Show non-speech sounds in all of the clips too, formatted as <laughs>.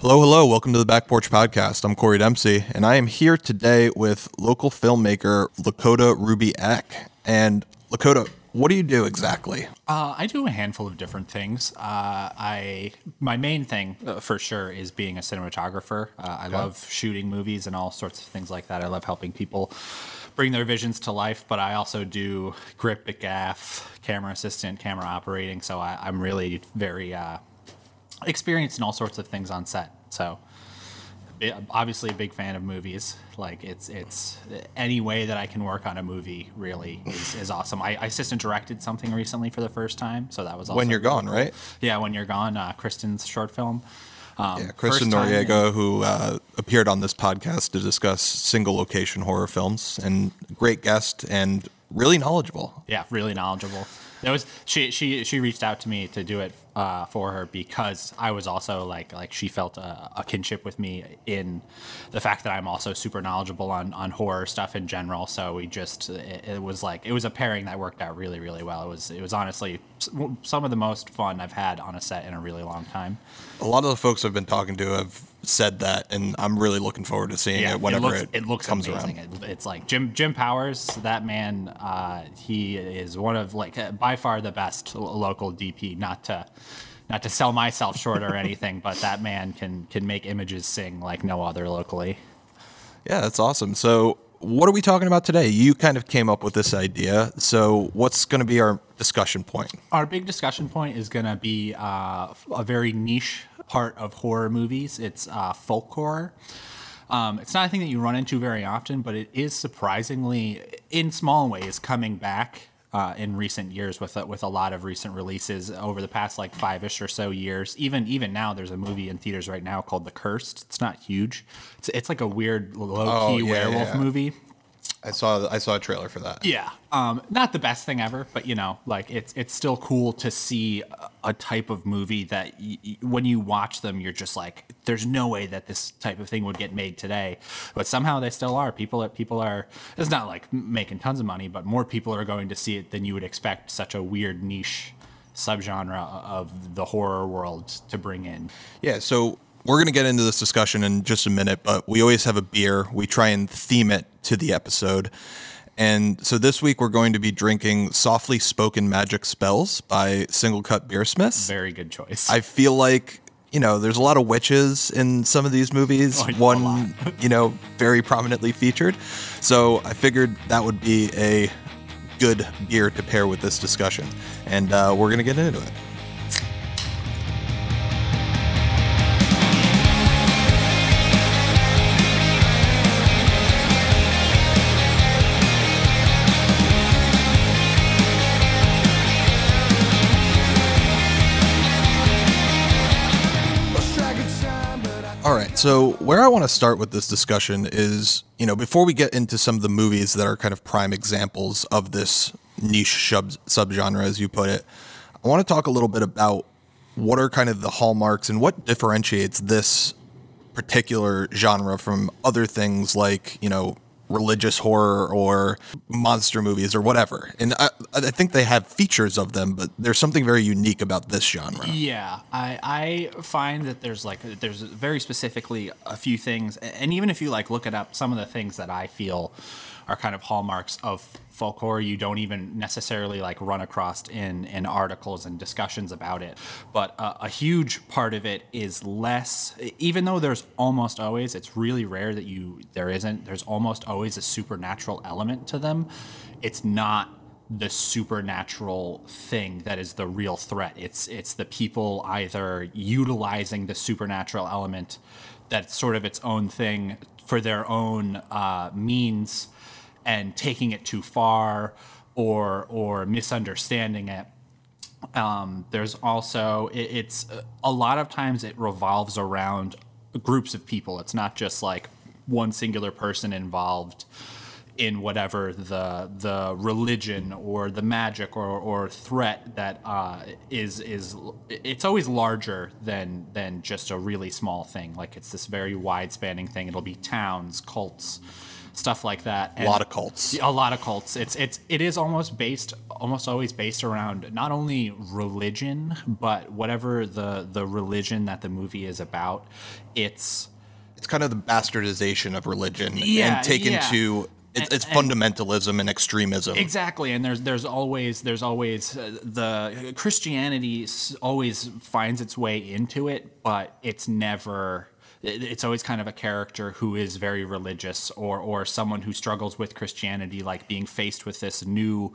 Hello, hello. Welcome to the Back Porch Podcast. I'm Corey Dempsey, and I am here today with local filmmaker Lakota Ruby Eck. And Lakota, what do you do exactly? Uh, I do a handful of different things. Uh, I my main thing uh, for sure is being a cinematographer. Uh, I love shooting movies and all sorts of things like that. I love helping people bring their visions to life. But I also do grip, gaff, camera assistant, camera operating. So I, I'm really very uh, experienced in all sorts of things on set. So bi- obviously a big fan of movies. Like it's it's any way that I can work on a movie really is, is awesome. I, I assistant directed something recently for the first time, so that was When You're Gone, cool. right? Yeah, when you're gone, uh, Kristen's short film. Um, Yeah, Kristen time in- Noriega, who uh, appeared on this podcast to discuss single location horror films, and great guest and really knowledgeable. Yeah, really knowledgeable. It was she she she reached out to me to do it uh, for her because I was also like like she felt a, a kinship with me in the fact that I'm also super knowledgeable on on horror stuff in general. So we just it, it was like it was a pairing that worked out really really well. It was it was honestly some of the most fun I've had on a set in a really long time. A lot of the folks I've been talking to have said that, and I'm really looking forward to seeing it whenever it it, looks, it looks comes amazing. around. It, it's like Jim Jim Powers. That man, uh, he is one of like uh, by far the best local DP. Not to not to sell myself short or anything, but that man can can make images sing like no other locally. Yeah, that's awesome. So, what are we talking about today? You kind of came up with this idea. So, what's going to be our discussion point? Our big discussion point is going to be uh, a very niche part of horror movies. It's uh, folk horror. Um, it's not a thing that you run into very often, but it is surprisingly, in small ways, coming back uh, in recent years with a, with a lot of recent releases over the past like five ish or so years. Even even now, there's a movie in theaters right now called The Cursed. It's not huge. It's it's like a weird low Oh, key yeah, werewolf yeah. movie. I saw I saw a trailer for that. Yeah, um, not the best thing ever, but you know, like it's it's still cool to see a, type of movie that y- y- when you watch them, you're just like, there's no way that this type of thing would get made today, but somehow they still are. People people are. It's not like making tons of money, but more people are going to see it than you would expect. Such a weird niche subgenre of the horror world to bring in. Yeah, so we're going to get into this discussion in just a minute, but we always have a beer. We try and theme it to the episode. And so this week we're going to be drinking Softly Spoken Magic Spells by Single Cut Beersmiths. Very good choice. I feel like, you know, there's a lot of witches in some of these movies. Oh, One, you know, very prominently featured. So I figured that would be a good beer to pair with this discussion. And uh, we're going to get into it. Right. So, where I want to start with this discussion is, you know, before we get into some of the movies that are kind of prime examples of this niche sub subgenre, as you put it, I want to talk a little bit about what are kind of the hallmarks and what differentiates this particular genre from other things like, you know, religious horror or monster movies or whatever. And I, I think they have features of them, but there's something very unique about this genre. Yeah, I I find that there's like there's very specifically a few things, and even if you like look it up, some of the things that I feel are kind of hallmarks of folklore you don't even necessarily like run across in in articles and discussions about it. But uh, a huge part of it is less, even though there's almost always, it's really rare that you there isn't. There's almost always a supernatural element to them. It's not the supernatural thing that is the real threat. It's it's the people either utilizing the supernatural element that's sort of its own thing for their own uh, means and taking it too far or or misunderstanding it. Um, there's also it, it's a lot of times it revolves around groups of people. It's not just like one singular person involved in whatever the the religion or the magic or, or threat that uh, is is it's always larger than than just a really small thing. Like it's this very wide spanning thing. It'll be towns, cults, stuff like that. A lot of cults. A lot of cults. It's it's it is almost based, almost always based around not only religion, but whatever the the religion that the movie is about. It's it's kind of the bastardization of religion Yeah, and taken yeah. to it's, it's and- fundamentalism and extremism. Exactly, and there's there's always there's always uh, the Christianity always finds its way into it, but it's never. It- It's always kind of a character who is very religious, or or someone who struggles with Christianity, like being faced with this new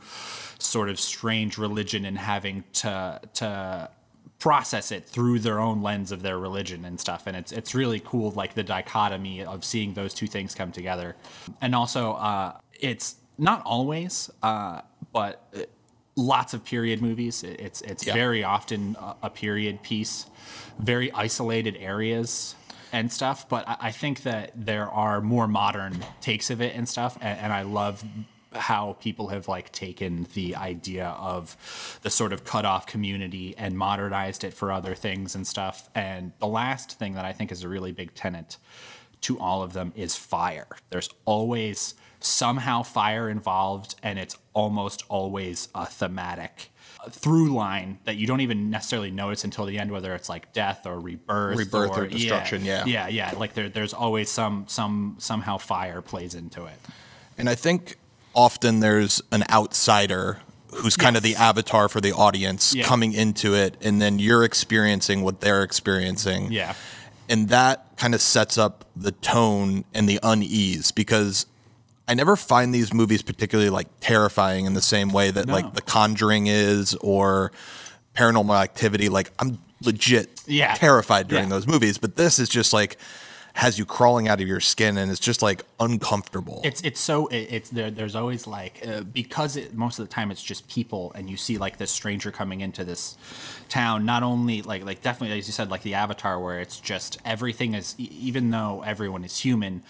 sort of strange religion and having to to process it through their own lens of their religion and stuff. And it's it's really cool like the dichotomy of seeing those two things come together. And also uh it's not always uh but lots of period movies. It's it's Yeah. very often a, a period piece. Very isolated areas and stuff but I, I think that there are more modern takes of it and stuff and, and i love how people have like taken the idea of the sort of cut off community and modernized it for other things and stuff. And the last thing that I think is a really big tenet to all of them is fire. There's always somehow fire involved, and it's almost always a thematic through line that you don't even necessarily notice until the end, whether it's like death or rebirth, Rebirth or destruction, yeah. yeah, yeah. Like there, there's always some, some, somehow fire plays into it. And I think often there's an outsider who's kind of the avatar for the audience Yeah. coming into it, and then you're experiencing what they're experiencing. Yeah. And that kind of sets up the tone and the unease because I never find these movies particularly like terrifying in the same way that No. like The Conjuring is or Paranormal Activity. Like I'm legit Yeah. terrified during Yeah. those movies, but this is just like has you crawling out of your skin and it's just like uncomfortable. It's it's so it, it's there. There's always like uh, because it, most of the time it's just people, and you see like this stranger coming into this town. Not only like like definitely as you said like the Avatar, where it's just everything is even though everyone is human,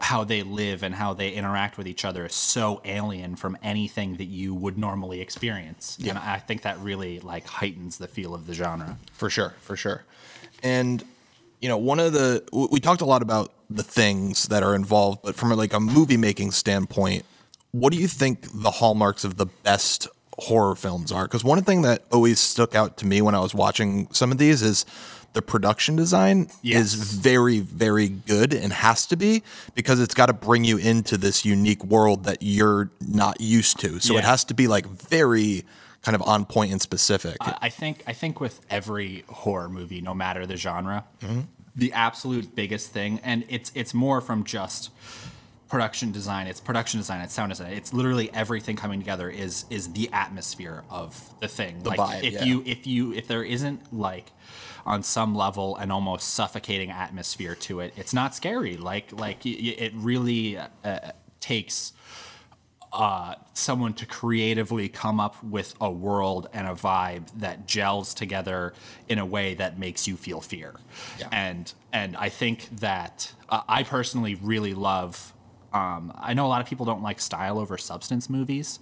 how they live and how they interact with each other is so alien from anything that you would normally experience. And I think that really like heightens the feel of the genre. For sure, for sure. And you know, one of the we talked a lot about the things that are involved, but from like a movie making standpoint, what do you think the hallmarks of the best horror films are? Because one thing that always stuck out to me when I was watching some of these is the production design Yes. is very, very good and has to be because it's got to bring you into this unique world that you're not used to. So it has to be like very kind of on point and specific. I I think I think with every horror movie, no matter the genre, Mm-hmm. the absolute biggest thing, and it's it's more from just production design. It's production design. It's sound design. It's literally everything coming together. Is is the atmosphere of the thing? The like vibe, if yeah. you if you if there isn't like on some level an almost suffocating atmosphere to it, it's not scary. Like like it really uh, takes uh, someone to creatively come up with a world and a vibe that gels together in a way that makes you feel fear. Yeah. And and I think that uh, I personally really love. Um, I know a lot of people don't like style over substance movies,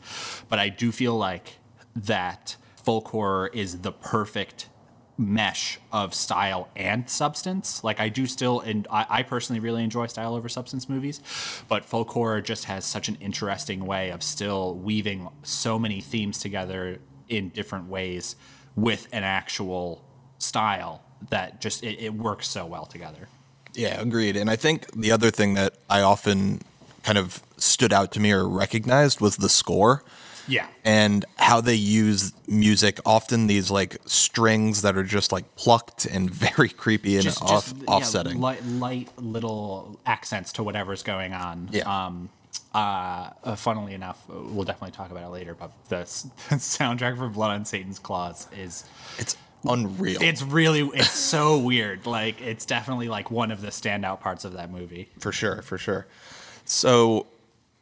but I do feel like that folk horror is the perfect mesh of style and substance. Like I do still, and I, I personally really enjoy style over substance movies, but folk horror just has such an interesting way of still weaving so many themes together in different ways with an actual style that just it, it works so well together. Yeah, agreed. And I think the other thing that I often kind of stood out to me or recognized was the score Yeah. and how they use music. Often these like strings that are just like plucked and <laughs> very creepy and just, off just, yeah, offsetting. light, light little accents to whatever's going on. Yeah. Um, uh, funnily enough, we'll definitely talk about it later. But the, s- <laughs> soundtrack for Blood on Satan's Claws is it's unreal. it's really it's so weird. Like it's definitely like one of the standout parts of that movie. for sure, for sure. So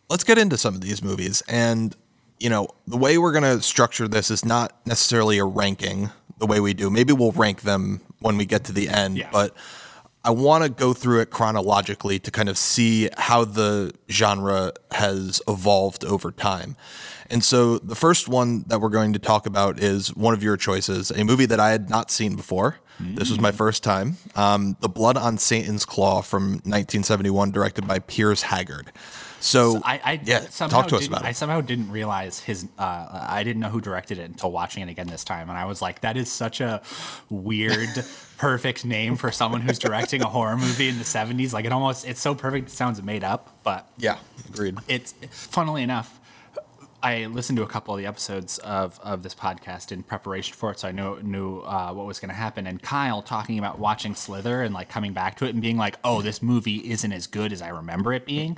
let's get into some of these movies. And, you know, the way we're going to structure this is not necessarily a ranking the way we do. Maybe we'll rank them when we get to the end, Yeah. but I want to go through it chronologically to kind of see how the genre has evolved over time. And so the first one that we're going to talk about is one of your choices, a movie that I had not seen before. This was my first time. Um, the Blood on Satan's Claw from 1971, directed by Piers Haggard. So, I, I yeah, somehow talk to us didn't- I somehow didn't realize his. Uh, I didn't know who directed it until watching it again this time, and I was like, "That is such a weird, <laughs> perfect name for someone who's directing a horror movie in the '70s." Like it almost, it's so perfect, it sounds made up. But yeah, agreed. it's funnily enough i listened to a couple of the episodes of, of this podcast in preparation for it so i knew knew uh, what was going to happen and kyle talking about watching slither and like coming back to it and being like oh this movie isn't as good as i remember it being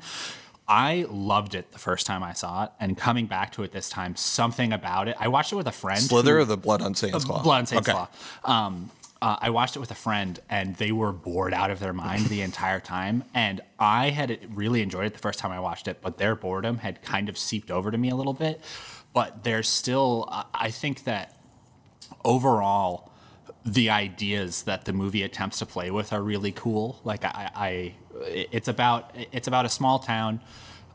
i loved it the first time i saw it and coming back to it this time something about it i watched it with a friend Slither who- or the Blood on Satan's Claw? Blood and Saints Okay. Claw. Um, uh, I watched it with a friend, and they were bored out of their mind the entire time. And I had really enjoyed it the first time I watched it, but their boredom had kind of seeped over to me a little bit. But there's still, uh, I think that overall, the ideas that the movie attempts to play with are really cool. Like I, I it's about it's about a small town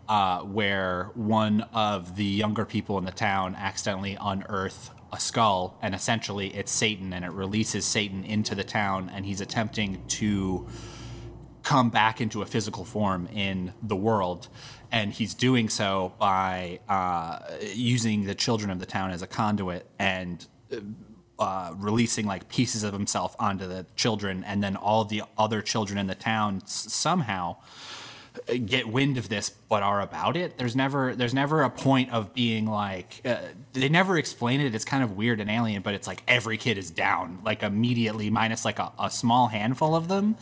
uh, where one of the younger people in the town accidentally unearth a skull, and essentially it's Satan, and it releases Satan into the town, and he's attempting to come back into a physical form in the world. And he's doing so by uh, using the children of the town as a conduit and uh, releasing like pieces of himself onto the children. And then all the other children in the town s- somehow get wind of this but are about it there's never there's never a point of being like uh, they never explain it it's kind of weird and alien but it's like every kid is down like immediately minus like a, a small handful of them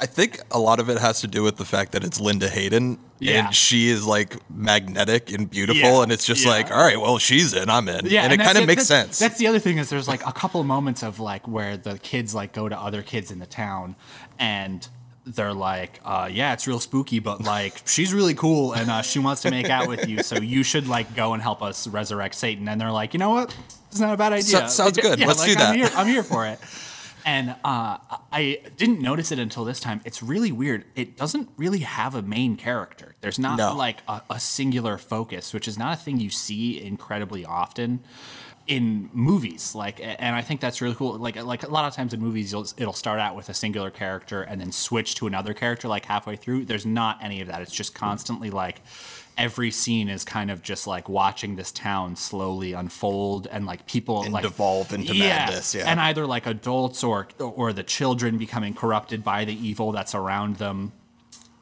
I think a lot of it has to do with the fact that it's Linda Hayden Yeah. and she is like magnetic and beautiful, Yeah, and it's just yeah. like, all right, well, she's in, I'm in, yeah and it kind of makes that's- sense. that's the other thing is there's like a couple moments of like where the kids like go to other kids in the town and they're like uh, yeah it's real spooky but like she's really cool and uh, she wants to make out with you so you should like go and help us resurrect satan and they're like you know what it's not a bad idea sounds good. Let's like, do that. I'm here, I'm here for it and uh, I didn't notice it until this time. It's really weird. It doesn't really have a main character. There's not No. like a, a singular focus, which is not a thing you see incredibly often in movies. Like, and I think that's really cool. Like, like a lot of times in movies, you'll, it'll start out with a singular character and then switch to another character like halfway through. There's not any of that. It's just constantly like every scene is kind of just like watching this town slowly unfold and like people And like devolve into madness, yeah. and either like adults or or the children becoming corrupted by the evil that's around them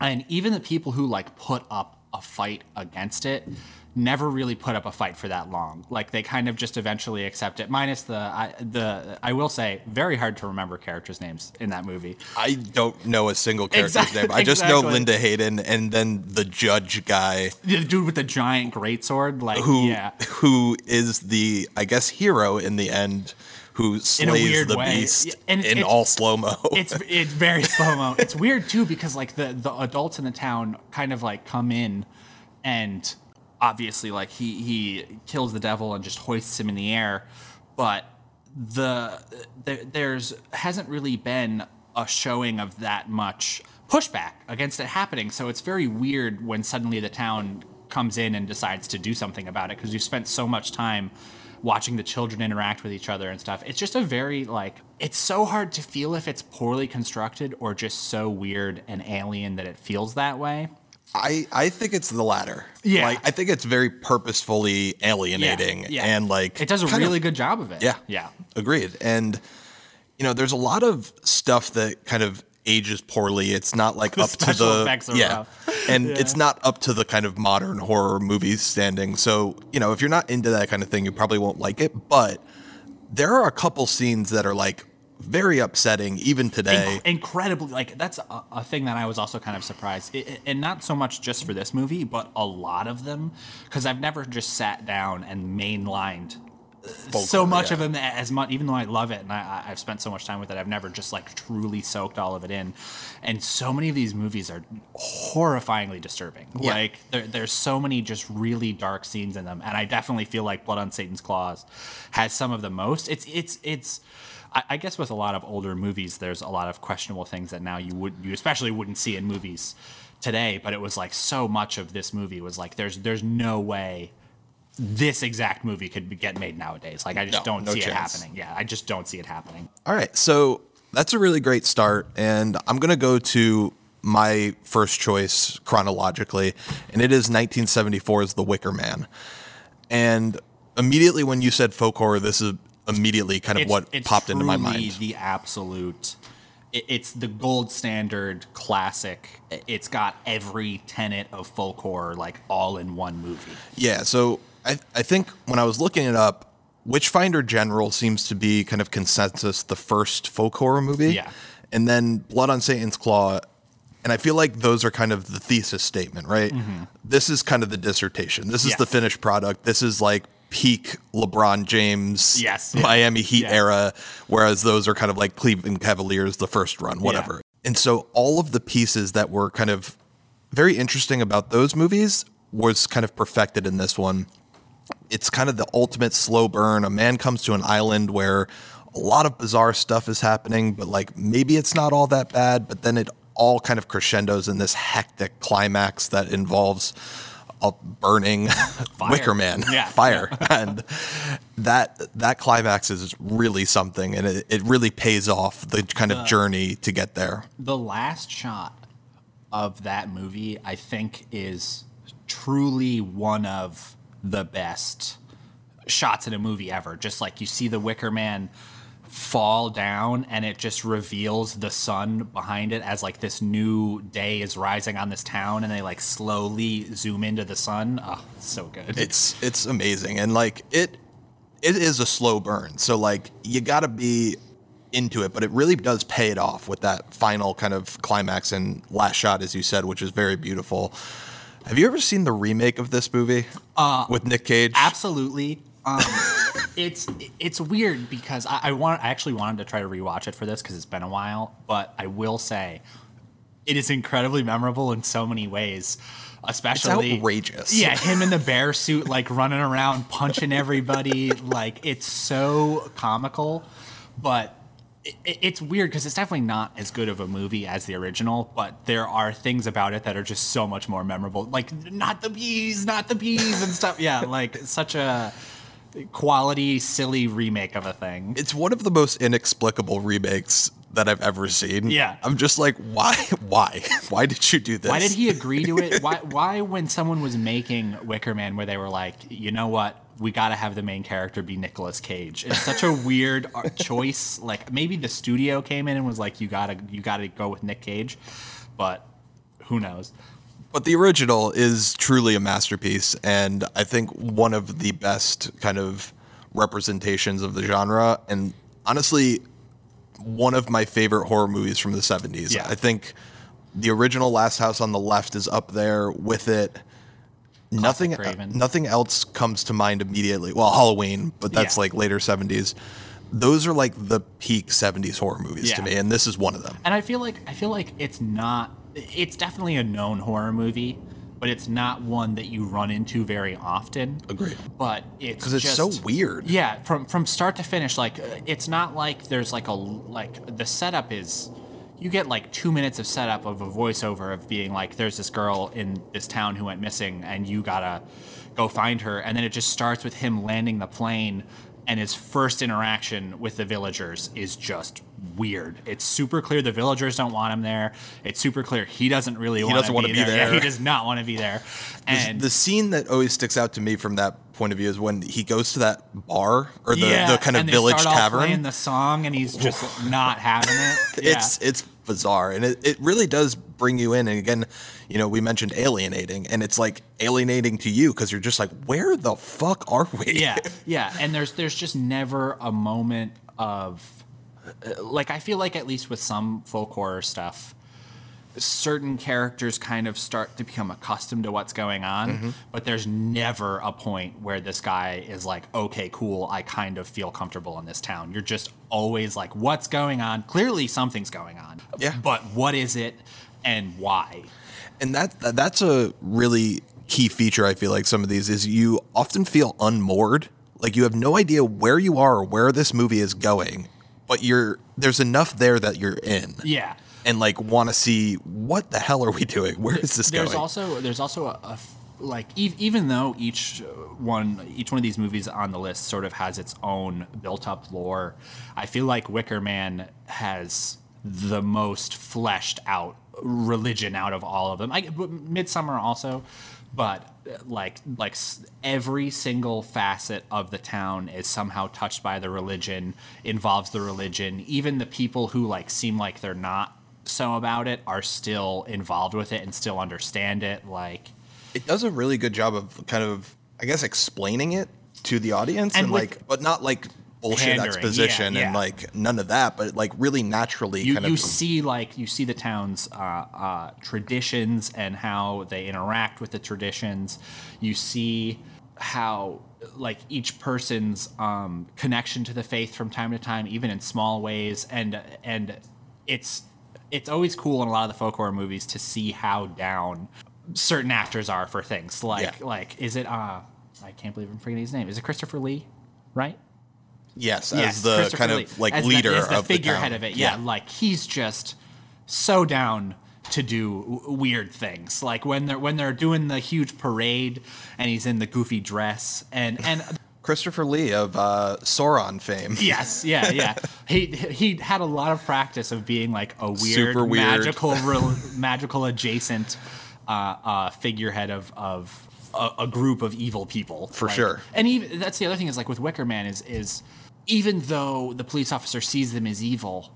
and even the people who like put up a fight against it never really put up a fight for that long like they kind of just eventually accept it minus the I, the I will say very hard to remember characters names in that movie I don't know a single character's Exactly- name. I just know. Linda Hayden and then the judge guy the dude with the giant greatsword like who yeah who is the I guess hero in the end who slays the way. beast and it's- in it's- all slow mo. it's it's very <laughs> slow mo. It's weird too because like the the adults in the town kind of like come in and obviously like he he kills the devil and just hoists him in the air, but the there, there's hasn't really been a showing of that much pushback against it happening. So it's very weird when suddenly the town comes in and decides to do something about it because you've spent so much time watching the children interact with each other and stuff. It's just a very like it's so hard to feel if it's poorly constructed or just so weird and alien that it feels that way. I, I think it's the latter. Yeah. Like I think it's very purposefully alienating yeah. and like It does a kind of- really good job of it. Yeah. Yeah. Agreed. And you know, there's a lot of stuff that kind of ages poorly. It's not like <laughs> The up to the yeah. rough. <laughs> And Yeah. it's not up to the kind of modern horror movie standing. So, you know, if you're not into that kind of thing, you probably won't like it, but there are a couple scenes that are like very upsetting even today. Inc- incredibly like that's a, a thing that I was also kind of surprised, I- I- and not so much just for this movie, but a lot of them, because I've never just sat down and mainlined uh, so much yeah. of them as much. Even though I love it and I, I've spent so much time with it, I've never just like truly soaked all of it in. And so many of these movies are horrifyingly disturbing. Yeah. Like there, there's so many just really dark scenes in them, and I definitely feel like Blood on Satan's Claws has some of the most. It's it's it's. I I guess with a lot of older movies, there's a lot of questionable things that now you would you especially wouldn't see in movies today. But it was like so much of this movie was like there's there's no way this exact movie could be, get made nowadays. Like I just No, don't no see it happening. Yeah, I just don't see it happening. All right, so that's a really great start, and I'm gonna go to my first choice chronologically, and it is 1974's The Wicker Man. And immediately when you said folk horror, this is immediately kind of It's- what it's popped into my mind. The absolute. it- It's the gold standard classic. It's got every tenet of folk horror like all in one movie. Yeah, so I I think when I was looking it up, Witchfinder General seems to be kind of consensus the first folk horror movie. Yeah. And then Blood on Satan's Claw, and I feel like those are kind of the thesis statement, right? This is kind of the dissertation. This is the Mm-hmm. Finished product. This is like peak LeBron James, Yes, yeah. Miami Heat Yeah. era, whereas those are kind of like Cleveland Cavaliers, the first run, whatever. And so all of the pieces that were kind of very interesting about those movies was kind of perfected in this one. It's kind of the ultimate slow burn. A man comes to an island where a lot of bizarre stuff is happening, but like maybe it's not all that bad, but then it all kind of crescendos in this hectic climax that involves a burning <laughs> wicker man Yeah. <laughs> fire and that that climax is really something and it, it really pays off the kind of journey to get there The last shot of that movie, I think, is truly one of the best shots in a movie ever. Just like you see the Wicker Man fall down and it just reveals the sun behind it as like this new day is rising on this town and they like slowly zoom into the sun. Oh, it's so good. it's it's amazing and like it it is a slow burn so like you got to be into it but it really does pay it off with that final kind of climax and last shot as you said which is very beautiful have you ever seen the remake of this movie uh, with nick cage Absolutely. Um, <laughs> it's it's weird because I, I want I actually wanted to try to rewatch it for this because it's been a while, but I will say it is incredibly memorable in so many ways. it's Especially outrageous Yeah, him in the bear suit, like running around punching everybody. <laughs> like it's so comical, but it- it's weird because it's definitely not as good of a movie as the original. But there are things about it that are just so much more memorable. Like not the bees, not the bees, and stuff. Yeah, like such a quality, silly remake of a thing. it's one of the most inexplicable remakes that I've ever seen. Yeah. I'm just like, why? <laughs> Why? Why did you do this? Why did he agree to it? <laughs> Why, why, when someone was making Wicker Man, where they were like, you know what, we got to have the main character be Nicolas Cage. It's such a weird uh, <laughs> choice. Like maybe the studio came in and was like, you gotta, you gotta go with Nick Cage, but who knows? But the original is truly a masterpiece, and I think one of the best kind of representations of the genre. And honestly, one of my favorite horror movies from the 70s. Yeah. I think the original Last House on the Left is up there with it. Nothing, uh, Craven. nothing else comes to mind immediately. Well, Halloween, but that's Yeah. like later 70s. Those are like the peak 70s horror movies to me, and this is one of them. And I feel like I feel like it's not. It's definitely a known horror movie, but it's not one that you run into very often. Agreed. But it's Because it's just, so weird. Yeah, from from start to finish, like uh, it's not like there's like a like the setup is. You get like two minutes of setup of a voiceover of being like, "There's this girl in this town who went missing, and you gotta go find her." And then it just starts with him landing the plane, and his first interaction with the villagers is just weird. It's super clear the villagers don't want him there. It's super clear he doesn't really want to be be there. Yeah, he does not want to be there. And the scene that always sticks out to me from that point of view is when he goes to that bar or the, yeah, the kind of village all playing the song, and he's just not having it. <laughs> Yeah. It's it's bizarre and it, it really does bring you in. And again, you know, we mentioned alienating, and it's like alienating to you because you're just like, where the fuck are we? yeah, <laughs> yeah, and there's there's just never a moment of like I feel like at least with some folk horror stuff, certain characters kind of start to become accustomed to what's going on, Mm-hmm. but there's never a point where this guy is like, okay, cool, I kind of feel comfortable in this town. You're just always like, what's going on? Clearly something's going on. Yeah. But what is it and why? and that that- that's a really key feature i feel like some of these is you often feel unmoored like you have no idea where you are or where this movie is going but you're there's enough there that you're in Yeah. And like want to see what the hell are we doing where is this there's going also there's also a like e- even though each one each one of these movies on the list sort of has its own built up lore i feel like wicker man has the most fleshed out religion out of all of them. I, Midsommar also, but like like every single facet of the town is somehow touched by the religion, involves the religion. Even the people who like seem like they're not so about it are still involved with it and still understand it. Like it does a really good job of kind of I guess explaining it to the audience and, and like but not like bullshit Pandering. exposition yeah, yeah. and like none of that, but like really naturally you, kind you of. see like you see the town's uh, uh, traditions and how they interact with the traditions. You see how like each person's um, connection to the faith from time to time, even in small ways, and and it's it's always cool in a lot of the folk horror movies to see how down certain actors are for things. Like yeah. like is it uh I can't believe I'm forgetting his name. Is it Christopher Lee? Right? Yes, yes as the kind of like as leader the, as the of figurehead of it. Yeah, yeah, like he's just so down to do w- weird things. Like when they're when they're doing the huge parade and he's in the goofy dress and and <laughs> Christopher Lee of uh, Sauron fame. <laughs> Yes, yeah, yeah. <laughs> he he had a lot of practice of being like a weird, weird. magical, <laughs> real, magical adjacent uh, uh, figurehead of of a, a, group of evil people for like, sure. And even that's the other thing is like with Wicker Man is is even though the police officer sees them as evil,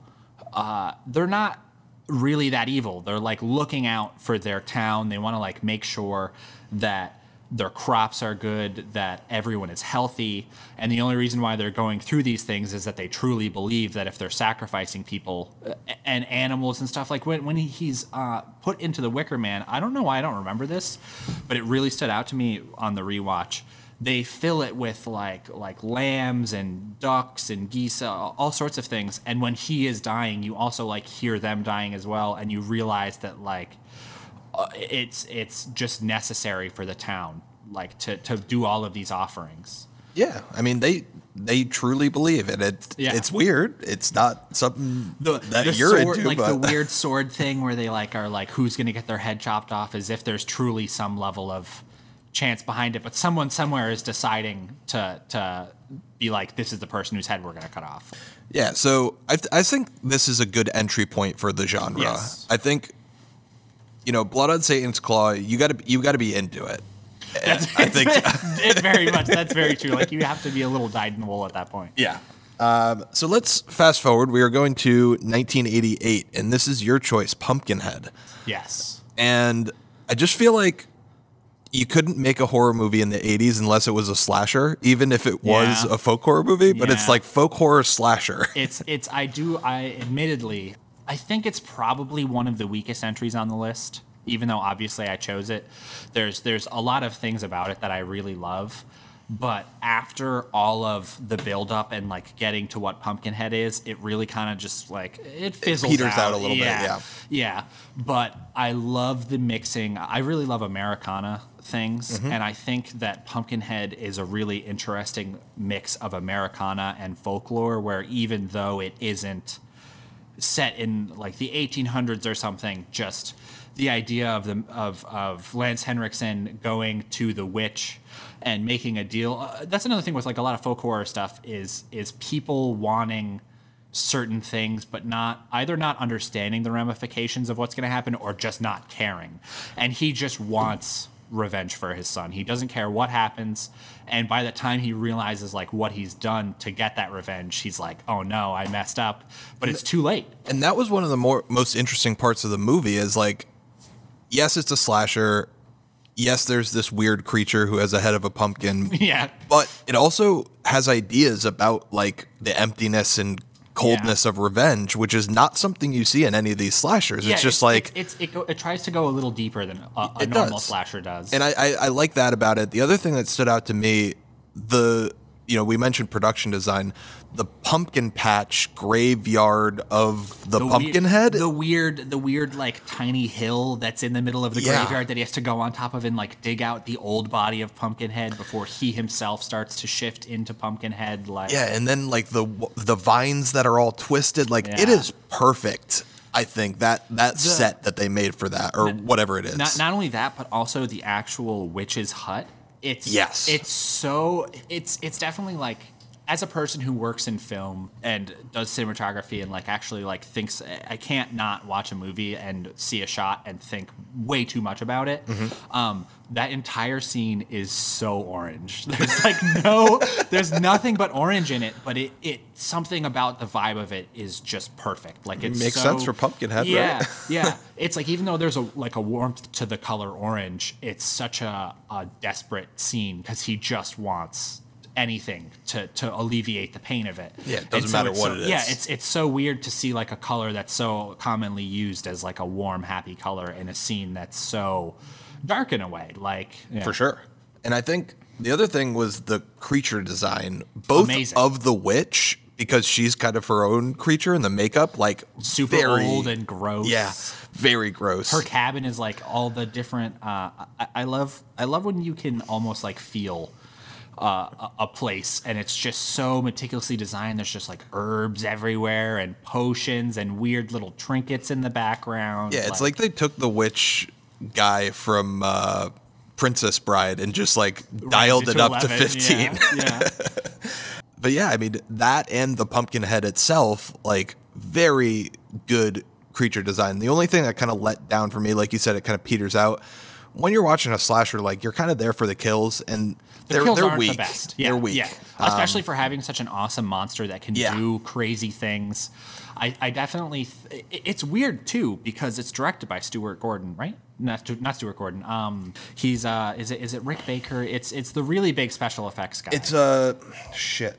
uh, they're not really that evil. They're like looking out for their town. They want to like make sure that their crops are good, that everyone is healthy. And the only reason why they're going through these things is that they truly believe that if they're sacrificing people uh, and animals and stuff, like when, when he's uh, put into the Wicker Man, I don't know why I don't remember this, but it really stood out to me on the rewatch. They fill it with like like lambs and ducks and geese, all sorts of things. And when he is dying, you also like hear them dying as well, and you realize that like uh, Uh, it's it's just necessary for the town like to to do all of these offerings yeah i mean they they truly believe it. It's yeah. it's weird. It's not something the, that the you're sword, into, like but. the weird <laughs> sword thing where they like are like who's going to get their head chopped off, as if there's truly some level of chance behind it. But someone somewhere is deciding to to be like, this is the person whose head we're going to cut off. Yeah. So I th- I think this is a good entry point for the genre. Yes. I think you know, Blood on Satan's Claw, you got to you got to be into it. That's, I think <laughs> it very much. That's very true. Like you have to be a little dyed in the wool at that point. Yeah. Um, so let's fast forward. We are going to 1988, and this is your choice, Pumpkinhead. Yes. And I just feel like you couldn't make a horror movie in the 80s unless it was a slasher, even if it was yeah. a folk horror movie. But yeah. it's like folk horror slasher. It's it's. I do. I admittedly I think it's probably one of the weakest entries on the list, even though obviously I chose it. There's there's a lot of things about it that I really love, but after all of the build up and like getting to what Pumpkinhead is, it really kind of just like it fizzles it peters out. out a little yeah. bit. Yeah, yeah. But I love the mixing. I really love Americana things, mm-hmm. and I think that Pumpkinhead is a really interesting mix of Americana and folklore, where even though it isn't set in like the 1800s or something. Just the idea of the of of Lance Henriksen going to the witch and making a deal. Uh, that's another thing with like a lot of folk horror stuff is is people wanting certain things but not either not understanding the ramifications of what's going to happen or just not caring and he just wants revenge for his son. He doesn't care what happens. And by the time he realizes like what he's done to get that revenge, he's like, "Oh no, I messed up." But it's too late. And that was one of the more most interesting parts of the movie is like yes, it's a slasher. Yes, there's this weird creature who has a head of a pumpkin. <laughs> Yeah. But it also has ideas about like the emptiness and coldness yeah. of revenge, which is not something you see in any of these slashers. Yeah, it's just it's, like it's, it's it, it, tries to go a little deeper than a, a normal does. slasher does, and I, I I like that about it. The other thing that stood out to me, the you know, we mentioned production design. The pumpkin patch graveyard of the, the pumpkin weird, head. The weird, the weird, like tiny hill that's in the middle of the yeah. graveyard that he has to go on top of and like dig out the old body of Pumpkinhead before he himself starts to shift into Pumpkinhead. Like yeah, and then like the the vines that are all twisted. Like yeah. it is perfect. I think that that the, set that they made for that or not, whatever it is. Not not only that, but also the actual witch's hut it's yes. It's so it's it's definitely like as a person who works in film and does cinematography and like actually like thinks I can't not watch a movie and see a shot and think way too much about it. Um, that entire scene is so orange. <laughs> There's like no, there's nothing but orange in it, but it it something about the vibe of it is just perfect. Like it Makes sense for Pumpkinhead, yeah, right? <laughs> yeah. It's like even though there's a like a warmth to the color orange, it's such a, a desperate scene because he just wants anything to to alleviate the pain of it. Yeah, it doesn't And matter what so- it is. Yeah, it's it's so weird to see like a color that's so commonly used as like a warm, happy color in a scene that's so dark in a way. Like yeah. for sure. And I think the other thing was the creature design, both Amazing. of the witch because she's kind of her own creature, and the makeup like super very, old and gross. yeah, very gross. her cabin is like all the different uh, I, I love i love when you can almost like feel uh, a, a place and it's just so meticulously designed there's just like herbs everywhere and potions and weird little trinkets in the background yeah, it's like they took the witch guy from uh, Princess Bride and just like dialed it up to fifteen. yeah, yeah. <laughs> But yeah, I mean that and the pumpkin head itself, like very good creature design. The only thing that kind of let down for me, like you said, it kind of peters out. When you're watching a slasher, like you're kind of there for the kills, and The they're kills they're aren't weak. the best. Yeah, they're weak. Yeah, especially for having such an awesome monster that can Yeah. do crazy things. I, I definitely. Th- it's weird too because it's directed by Stuart Gordon, right? Not not Stuart Gordon. Um, he's uh, is it is it Rick Baker? It's it's the really big special effects guy. It's uh shit.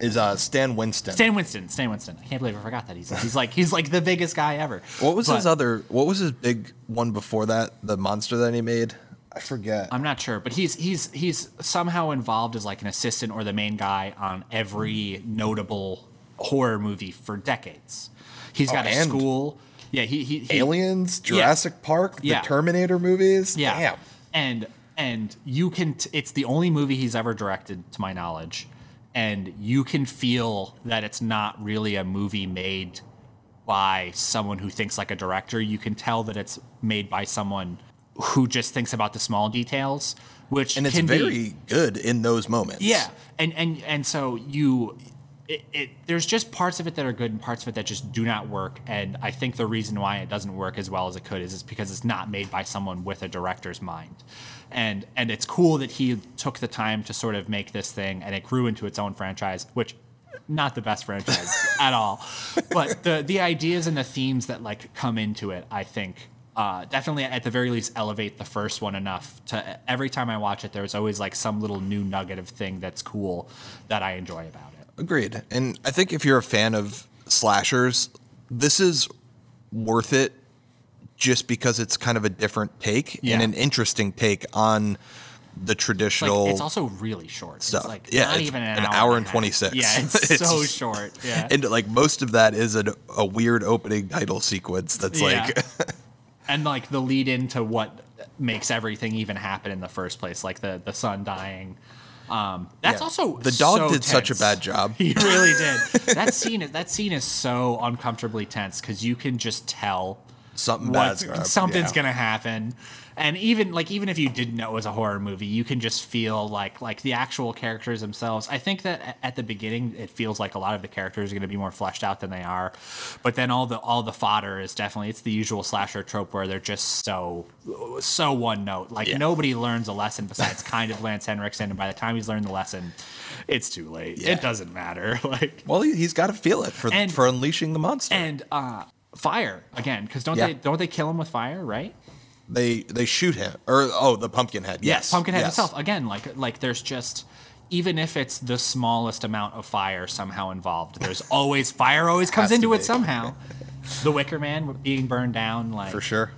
Is uh Stan Winston. Stan Winston. Stan Winston. I can't believe I forgot that. He's he's like he's like the biggest guy ever. what was his other? What was his big one before that? The monster that he made. I forget. I'm not sure, but he's he's he's somehow involved as like an assistant or the main guy on every notable horror movie for decades. He's oh, got a Oh, and- school. Yeah, he he, he Aliens, Jurassic Park, the Yeah. Terminator movies. Yeah, Damn. and and you can. T- it's the only movie he's ever directed, to my knowledge, and you can feel that it's not really a movie made by someone who thinks like a director. You can tell that it's made by someone who just thinks about the small details, which And it's can be- very good in those moments. yeah, and and and so you, it, it there's just parts of it that are good and parts of it that just do not work. And I think the reason why it doesn't work as well as it could is it's because it's not made by someone with a director's mind. And and it's cool that he took the time to sort of make this thing, and it grew into its own franchise, which. Not the best franchise <laughs> at all, but the the ideas and the themes that like come into it, I think, uh, definitely at the very least elevate the first one enough to every time I watch it, there's always like some little new nugget of thing that's cool that I enjoy about it. Agreed. And I think if you're a fan of slashers, this is worth it just because it's kind of a different take Yeah. and an interesting take on the traditional it's also really short. stuff. It's like yeah, not it's even an, an hour, hour and, half. 26. Yeah, it's, <laughs> It's- so short. Yeah. and like most of that is a, a weird opening title sequence that's Yeah. like <laughs> and like the lead into what makes everything even happen in the first place, like the the son dying. Um, that's Yeah. also The dog so did such a bad job. <laughs> He really did. <laughs> that scene is that scene is so uncomfortably tense because you can just tell something bad's gonna- something's yeah. gonna happen and even like even if you didn't know it was a horror movie you can just feel like like the actual characters themselves i think that at the beginning it feels like a lot of the characters are going to be more fleshed out than they are but then all the all the fodder is definitely it's the usual slasher trope where they're just so so one note like Yeah. nobody learns a lesson besides <laughs> kind of lance henriksen and by the time he's learned the lesson it's too late Yeah. it doesn't matter <laughs> like Well, he, he's got to feel it for And- for unleashing the monster. and uh fire again because don't Yeah. they don't they kill him with fire right they they shoot him or oh the pumpkin head. Yes, Pumpkinhead yes. itself. Again, like like there's just even if it's the smallest amount of fire somehow involved, there's <laughs> always fire always comes into it somehow. <laughs> The Wicker Man being burned down, like For sure.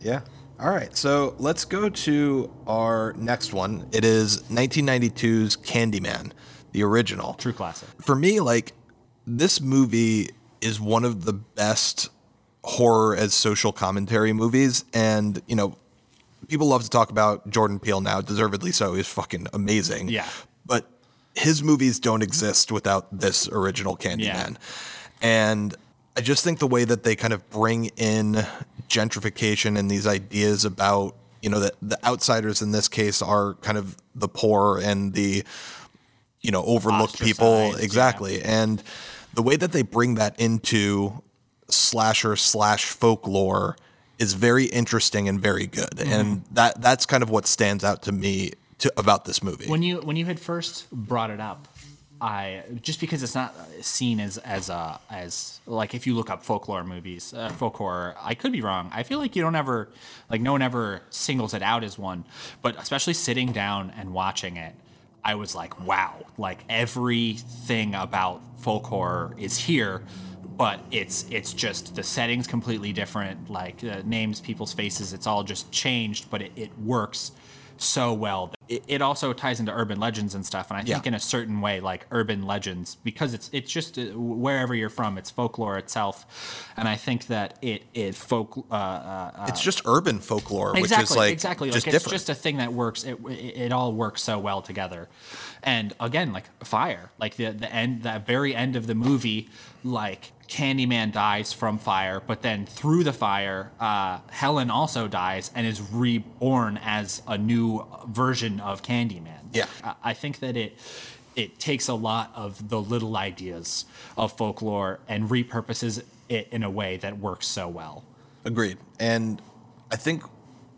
Yeah. All right. So let's go to our next one. It is 1992's Candyman, the original. true classic. For me, like, this movie is one of the best horror as social commentary movies. And, you know, people love to talk about Jordan Peele now, deservedly so. He's fucking amazing. Yeah. But his movies don't exist without this original Candyman. And I just think the way that they kind of bring in gentrification and these ideas about, you know, that the outsiders in this case are kind of the poor and the you know overlooked people Ostracized, yeah. exactly and the way that they bring that into slasher slash folklore is very interesting and very good. Mm-hmm. and that that's kind of what stands out to me to, about this movie. When you when you had first brought it up i just because it's not seen as as a as like if you look up folklore movies uh, folk horror i could be wrong. I feel like you don't ever like no one ever singles it out as one. But especially sitting down and watching it i was like wow. Like everything about folk horror is here but it's it's just the settings completely different like uh, names people's faces it's all just changed but it, it works so well it, it also ties into urban legends and stuff and i think Yeah. in a certain way like urban legends because it's it's just uh, wherever you're from it's folklore itself and i think that it it folk uh, uh, it's just urban folklore which exactly, is like exactly. just like it's different just a thing that works. It, it it all works so well together, and again, like fire, like the the end, that very end of the movie, like Candyman dies from fire, but then through the fire, uh, Helen also dies and is reborn as a new version of Candyman. Yeah. I, I think that it. It takes a lot of the little ideas of folklore and repurposes it in a way that works so well. Agreed. And I think,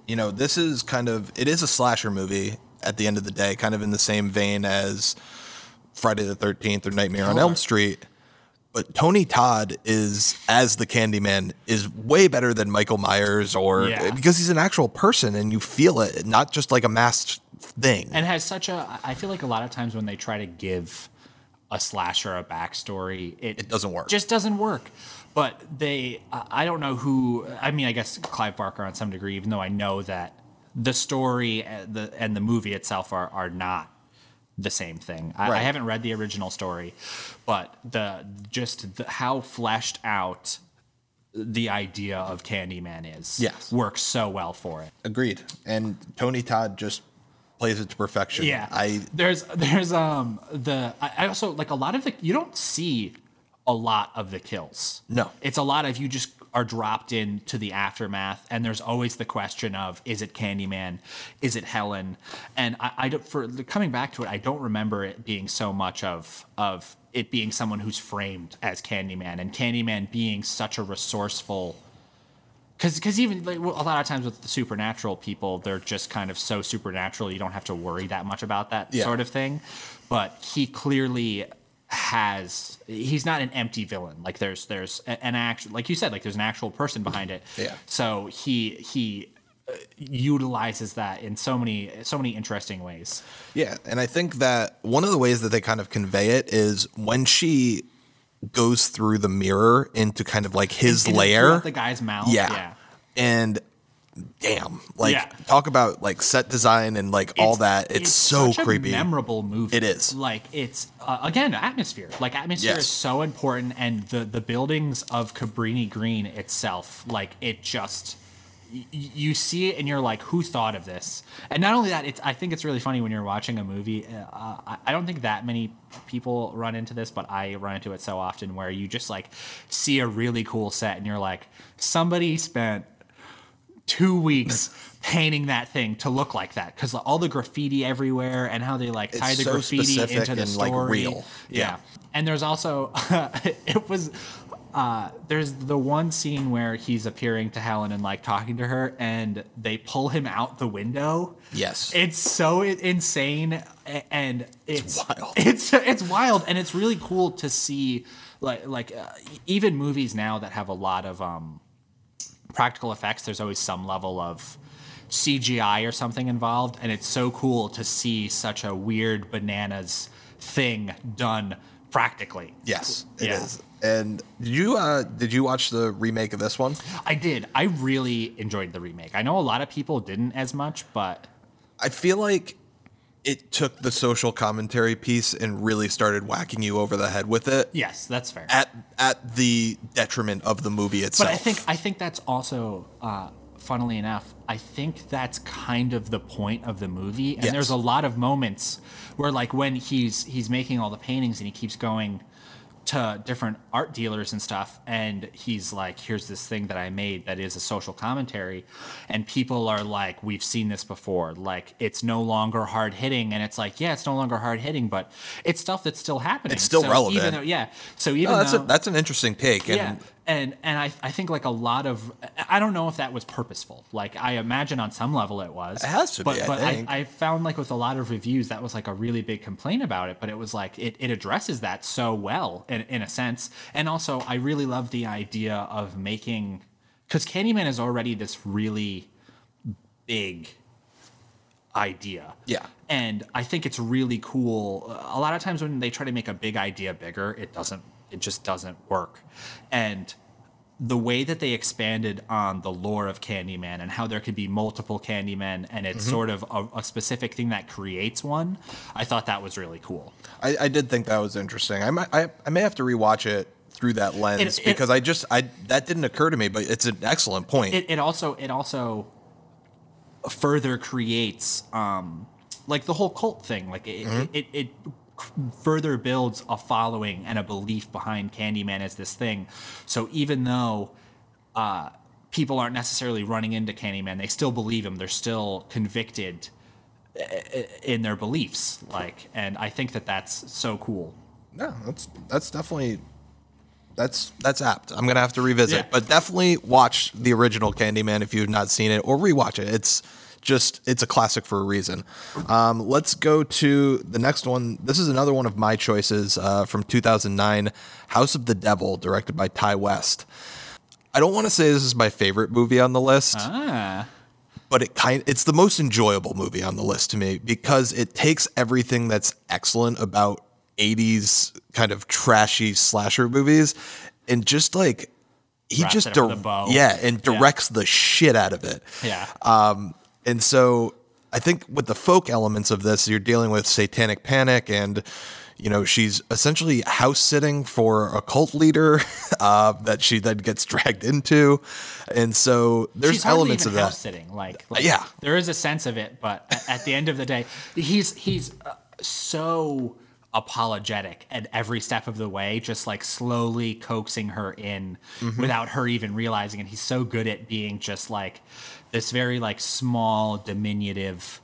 you know, this is kind of it is a slasher movie at the end of the day, kind of in the same vein as Friday the Thirteenth or Nightmare on Elm Street. But Tony Todd is as the Candyman is way better than Michael Myers or Yeah. because he's an actual person and you feel it, not just like a masked thing. and has such a i feel like a lot of times when they try to give a slasher a backstory it, It doesn't work. just doesn't work but they I i don't know who i mean i guess clive barker on some degree even though i know that the story and the, and the movie itself are, are not the same thing I, I haven't read the original story but the just the, how fleshed out the idea of candyman is Yes. works so well for it Agreed. And Tony Todd just plays it to perfection. Yeah, I there's there's um the I also like a lot of the you don't see a lot of the kills. No. it's a lot of you just are dropped into the aftermath, and there's always the question of is it Candyman, is it Helen, and I, I don't for coming back to it, I don't remember it being so much of of it being someone who's framed as Candyman and Candyman being such a resourceful because because even like, well, a lot of times with the supernatural people, they're just kind of so supernatural you don't have to worry that much about that Yeah. sort of thing. But he clearly has he's not an empty villain like there's there's an actual like you said like there's an actual person behind it Yeah. so he he uh, utilizes that in so many so many interesting ways Yeah, and I think that one of the ways that they kind of convey it is when she goes through the mirror into kind of like his In- lair. the guy's mouth yeah. yeah And damn, like Yeah. talk about like set design and like all that. It's, so such creepy. A memorable movie. It is. like it's uh, again atmosphere. Like atmosphere Yes. is so important, and the the buildings of Cabrini Green itself, like it just. y- You see it and you're like, who thought of this? And not only that, it's. I think it's really funny when you're watching a movie. Uh, I don't think that many people run into this, but I run into it so often where you just like see a really cool set and you're like, somebody spent two weeks painting that thing to look like that because all the graffiti everywhere and how they like tie the so graffiti into the and, like, story. real. Yeah. Yeah. And there's also <laughs> it was uh, there's the one scene where he's appearing to Helen and like talking to her, and they pull him out the window. Yes. it's so insane, and it's, wild. It's it's wild, and it's really cool to see, like like uh, even movies now that have a lot of um, practical effects. There's always some level of CGI or something involved, and it's so cool to see such a weird bananas thing done practically. yes, it is. Yeah. And did you uh did you watch the remake of this one? I did. I really enjoyed the remake. I know a lot of people didn't as much, but I feel like it took the social commentary piece and really started whacking you over the head with it yes, that's fair. at at the detriment of the movie itself. But I think I think that's also, uh, funnily enough, I think that's kind of the point of the movie. And Yes. there's a lot of moments where, like, when he's he's making all the paintings and he keeps going to different art dealers and stuff and he's like here's this thing that i made that is a social commentary and people are like we've seen this before like it's no longer hard hitting and it's like yeah it's no longer hard hitting but it's stuff that's still happening It's still So relevant. even though, yeah so even No, that's though a, that's an interesting take. And yeah and and I, I think like a lot of i don't know if that was purposeful. Like i imagine on some level it was. It has to but, be, I but think. I, found like with a lot of reviews that was like a really big complaint about it. But it was like it, it addresses that so well in, in a sense. And also i really love the idea of making because candyman is already this really big idea. Yeah. and i think it's really cool. A lot of times when they try to make a big idea bigger it doesn't it just doesn't work and the way that they expanded on the lore of Candyman and how there could be multiple Candymen and it's Mm-hmm. sort of a, a specific thing that creates one, I thought that was really cool. I, I did think that was interesting. I might, I, I may have to rewatch it through that lens It- it- because I just I that didn't occur to me, but it's an excellent point. It, it also it also further creates um, like the whole cult thing. Like it, Mm-hmm. it, it, it further builds a following and a belief behind Candyman as this thing. So even though uh, people aren't necessarily running into Candyman, they still believe him. They're still convicted in their beliefs. Like, and I think that that's so cool. No, that's that's definitely that's that's apt. I'm gonna have to revisit, Yeah. but definitely watch the original Candyman if you've not seen it, or rewatch it. It's just it's a classic for a reason. Um, let's go to the next one. This is another one of my choices uh, from 2009, House of the Devil, directed by Ti West. I don't want to say this is my favorite movie on the list Ah, but it kind it's the most enjoyable movie on the list to me because it takes everything that's excellent about 80s kind of trashy slasher movies and just like he Wraps just it up with a bow. yeah and Yeah. directs the shit out of it yeah. um, and so I think with the folk elements of this, you're dealing with satanic panic and you know, she's essentially house sitting for a cult leader <laughs> uh, that she then gets dragged into. And so there's She's elements of that. house sitting. Like, like, Yeah. there is a sense of it, but at the end of the day, he's he's uh, so apologetic at every step of the way, just like slowly coaxing her in Mm-hmm. without her even realizing. And he's so good at being just like this very like small, diminutive,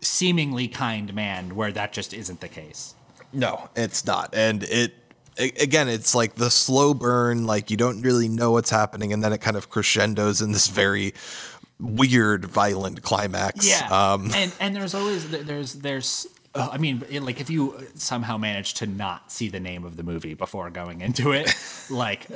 seemingly kind man, where that just isn't the case. No, it's not. And it again, it's like the slow burn, like you don't really know what's happening, and then it kind of crescendos in this very weird, violent climax. Yeah, Um, <laughs> and and there's always there's there's. Uh, I mean, it- like if you somehow manage to not see the name of the movie before going into it, <laughs> like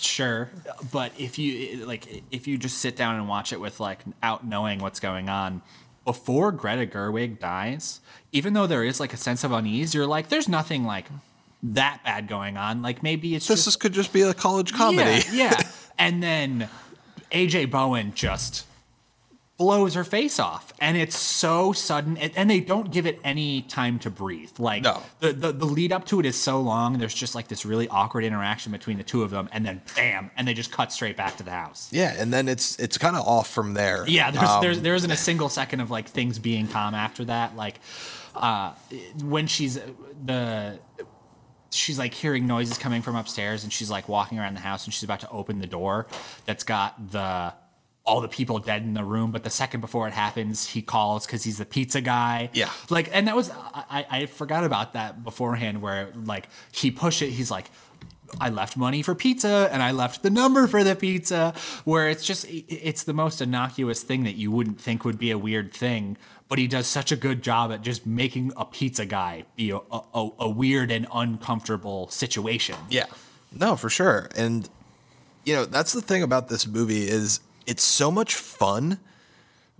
sure, but if you like if you just sit down and watch it with like out knowing what's going on before Greta Gerwig dies, even though there is like a sense of unease, you're like, there's nothing like that bad going on. Like maybe it's this just is, could just be a college comedy. yeah, yeah. <laughs> and then AJ Bowen just blows her face off, and it's so sudden, and, and they don't give it any time to breathe. Like No. the, the the lead up to it is so long. There's just like this really awkward interaction between the two of them, and then bam, and they just cut straight back to the house. Yeah, and then it's it's kind of off from there. Yeah, there's Um, there's there isn't a single second of like things being calm after that. Like uh when she's the she's like hearing noises coming from upstairs and she's like walking around the house and she's about to open the door that's got the all the people dead in the room but the second before it happens he calls because he's the pizza guy Yeah. like and that was I, I forgot about that beforehand where like he push it he's like I left money for pizza and I left the number for the pizza where it's just it's the most innocuous thing that you wouldn't think would be a weird thing but he does such a good job at just making a pizza guy be a, a, a weird and uncomfortable situation Yeah. No, for sure. And you know, that's the thing about this movie is it's so much fun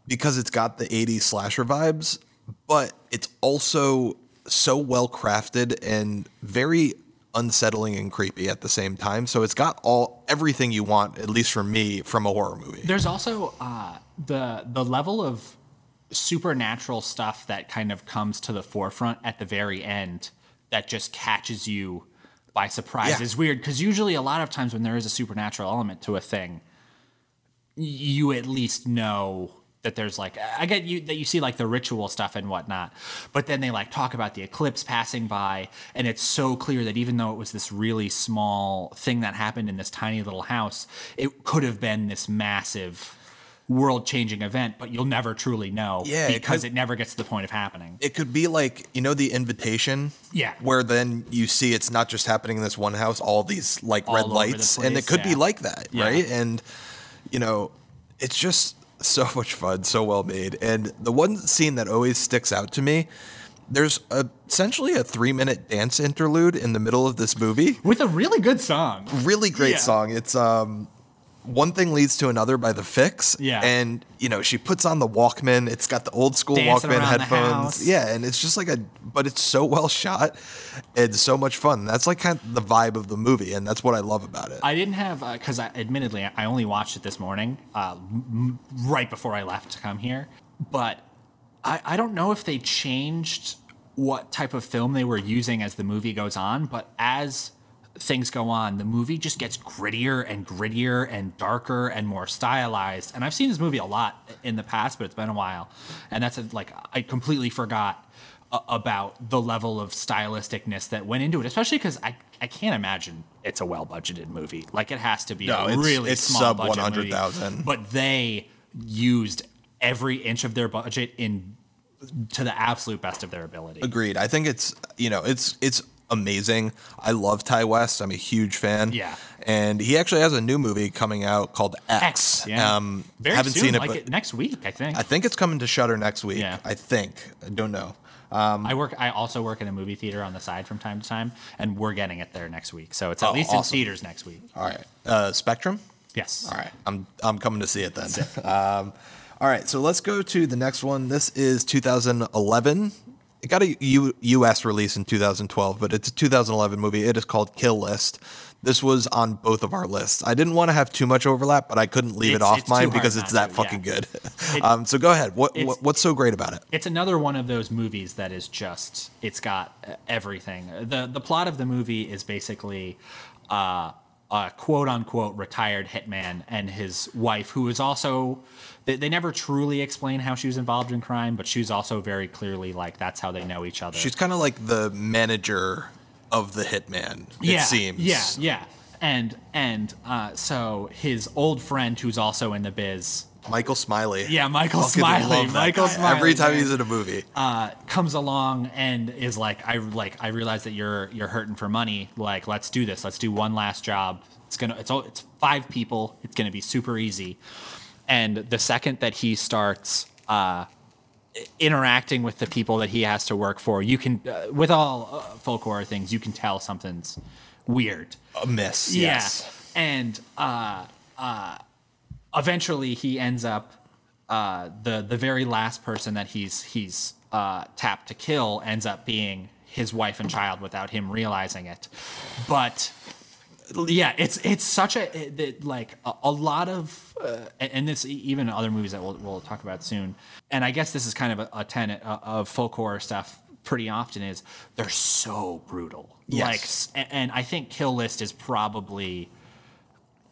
because it's got the 80s slasher vibes, but it's also so well crafted and very unsettling and creepy at the same time. So it's got all everything you want, at least from me, from a horror movie. There's also uh, the the level of supernatural stuff that kind of comes to the forefront at the very end that just catches you by surprise Yeah. is weird because usually a lot of times when there is a supernatural element to a thing, you at least know that there's like I get you that you see like the ritual stuff and whatnot, but then they like talk about the eclipse passing by, and it's so clear that even though it was this really small thing that happened in this tiny little house, it could have been this massive world changing event, but you'll never truly know Yeah, it because could- it never gets to the point of happening. It could be like you know the invitation, Yeah. where then you see it's not just happening in this one house, all these like All red lights, and it place, could be like that, Yeah. right? And you know, it's just so <laughs> much fun, so well made. And the one scene that always sticks out to me, there's a, essentially a three minute dance interlude in the middle of this movie. With a really good song. Really great Yeah. song. It's um one thing leads to another by the Fixx. Yeah. And you know, she puts on the Walkman. It's got the old school Dancing Walkman headphones. Yeah, and it's just like a but it's so well shot. It's so much fun. That's like kind of the vibe of the movie, and that's what I love about it. I didn't have because I admittedly I only watched it this morning, uh, m- right before I left to come here. But I, I don't know if they changed what type of film they were using as the movie goes on. But as things go on, the movie just gets grittier and grittier and darker and more stylized. And I've seen this movie a lot in the past, but it's been a while, and that's a, like I completely forgot about the level of stylisticness that went into it, especially because I, I can't imagine it's a well budgeted movie. Like it has to be No, a it's- really it's small sub 100,000. But they used every inch of their budget in to the absolute best of their ability. Agreed. I think it's you know it's it's amazing. I love Ti West. I'm a huge fan. Yeah. And he actually has a new movie coming out called X. X, yeah. Um, Very haven't soon, seen it, like but it next week, I think. I think it's coming to Shudder next week. Yeah. I think. I don't know. I work. I also work in a movie theater on the side from time to time, and we're getting it there next week. So it's at Oh, least awesome. in theaters next week. All right. Uh, Spectrum. Yes. All right, I'm I'm coming to see it then. um, all right, so let's go to the next one. This is 2011. It got a U- U.S. release in 2012, but it's a 2011 movie. It is called Kill List. This was on both of our lists. I didn't want to have too much overlap, but I couldn't leave it off mine because it's that to, fucking yeah. good. <laughs> It- um, so go ahead. What, what what's so great about it? It's another one of those movies that is just it's got uh, everything. The the plot of the movie is basically uh, a quote unquote retired hitman and his wife who is also they, they never truly explain how she was involved in crime, but she's also very clearly like that's how they know each other. She's kind of like the manager of the hitman. It yeah, seems. Yeah, yeah. And and uh, so his old friend who's also in the biz Michael Smiley. Yeah, Michael Fucking Smiley. Michael guy. Smiley, Every time man. he's in a movie. uh, comes along and is like, I like, I realize that you're you're hurting for money. Like, let's do this. Let's do one last job. It's gonna. It's all. It's five people. It's gonna be super easy. And the second that he starts uh, interacting with the people that he has to work for, you can, uh, with all uh, folk horror things, you can tell something's weird. a miss. Yes. Yeah. And uh, uh, eventually he ends up uh, the the very last person that he's he's uh, tapped to kill ends up being his wife and child without him realizing it. But yeah, it's it's such a it, like a, a lot of uh, and, this even other movies that we'll, we'll talk about soon. And I guess this is kind of a, a tenet of, of folk horror stuff. Pretty often is they're so brutal. Yes. Like, and I think Kill List is probably,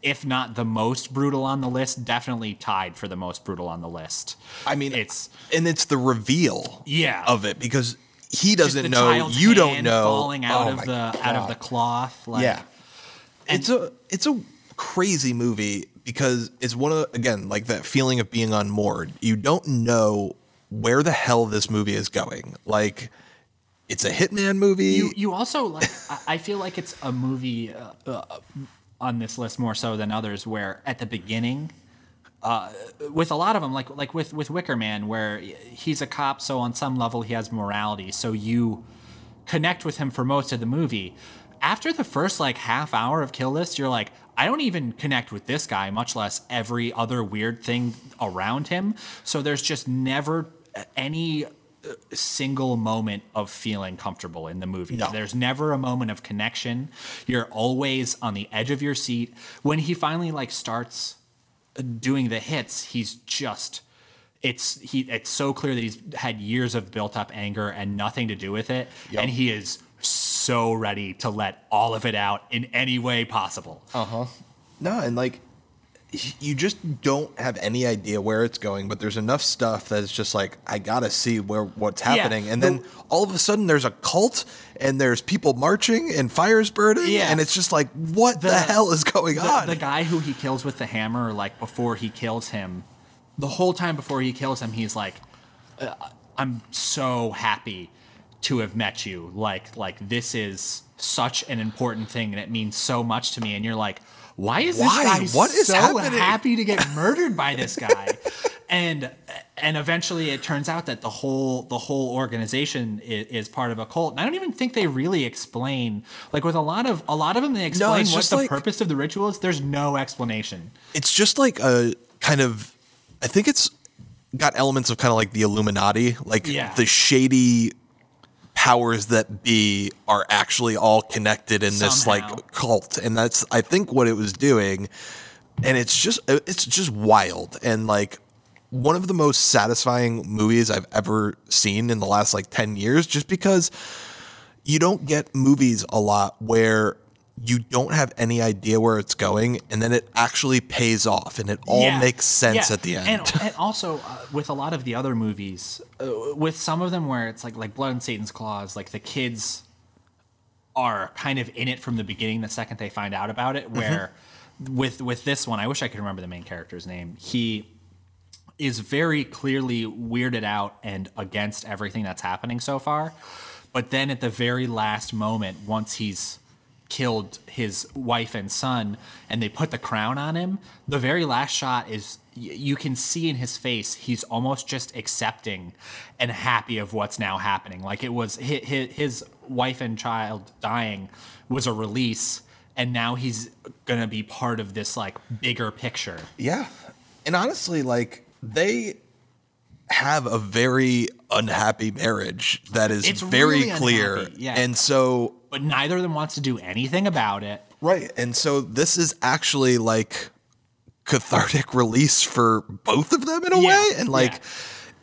if not the most brutal on the list, definitely tied for the most brutal on the list. I mean, it's and it's the reveal Yeah. of it because he doesn't know, you don't know. falling out Oh of the out of the cloth. Like, yeah, it's a it's a crazy movie because it's one of again like that feeling of being unmoored. You don't know where the hell this movie is going. Like, it's a hitman movie. You you also like <laughs> I- I feel like it's a movie uh, uh, on this list more so than others where at the beginning uh, with a lot of them like like with with Wicker Man where he's a cop so on some level he has morality so you connect with him for most of the movie after the first like half hour of Kill List you're like I don't even connect with this guy much less every other weird thing around him so there's just never any single moment of feeling comfortable in the movie. No. There's never a moment of connection. You're always on the edge of your seat. When he finally like starts uh, doing the hits, he's just it's he it's so clear that he's had years of built up anger and nothing to do with it Yep. and he is so ready to let all of it out in any way possible. Uh huh. No, and like you just don't have any idea where it's going, but there's enough stuff that it's just like I gotta see where what's happening, and the- then all of a sudden there's a cult and there's people marching and fires burning, Yeah. and it's just like what the, hell is going the, on? the guy who he kills with the hammer, like before he kills him, the whole time before he kills him, he's like, uh, "I'm so happy to have met you. Like, like this is such an important thing, and it means so much to me." And you're like, "Why is Why? this guy What is so happening?" happy to get <laughs> murdered by this guy?" and and eventually, it turns out that the whole the whole organization is, is part of a cult. And I don't even think they really explain. Like with a lot of a lot of them, they explain it's what the like- purpose of the ritual is. There's no explanation. it's just like a kind of I think it's got elements of kind of like the Illuminati, like Yeah. the shady powers that be are actually all connected in this like cult. And that's I think what it was doing. And it's just it's just wild. And like one of the most satisfying movies I've ever seen in the last like 10 years just because you don't get movies a lot where you don't have any idea where it's going and then it actually pays off and it all Yeah. makes sense Yeah. at the end. And, <laughs> and also uh, with a lot of the other movies, uh, with some of them where it's like like Blood on Satan's Claws, like the kids are kind of in it from the beginning. The second they find out about it, where with with this one, I wish I could remember the main character's name. He is very clearly weirded out and against everything that's happening so far. But then at the very last moment, once he's killed his wife and son and they put the crown on him, the very last shot is you can see in his face he's almost just accepting and happy of what's now happening. Like it was his, wife and child dying was a release and now he's to be part of this like bigger picture. yeah. And honestly like they have a very unhappy marriage that is It's very really clear. unhappy, yeah. And so But neither of them wants to do anything about it. Right. And so this is actually like cathartic release for both of them in a Yeah, way. And like yeah.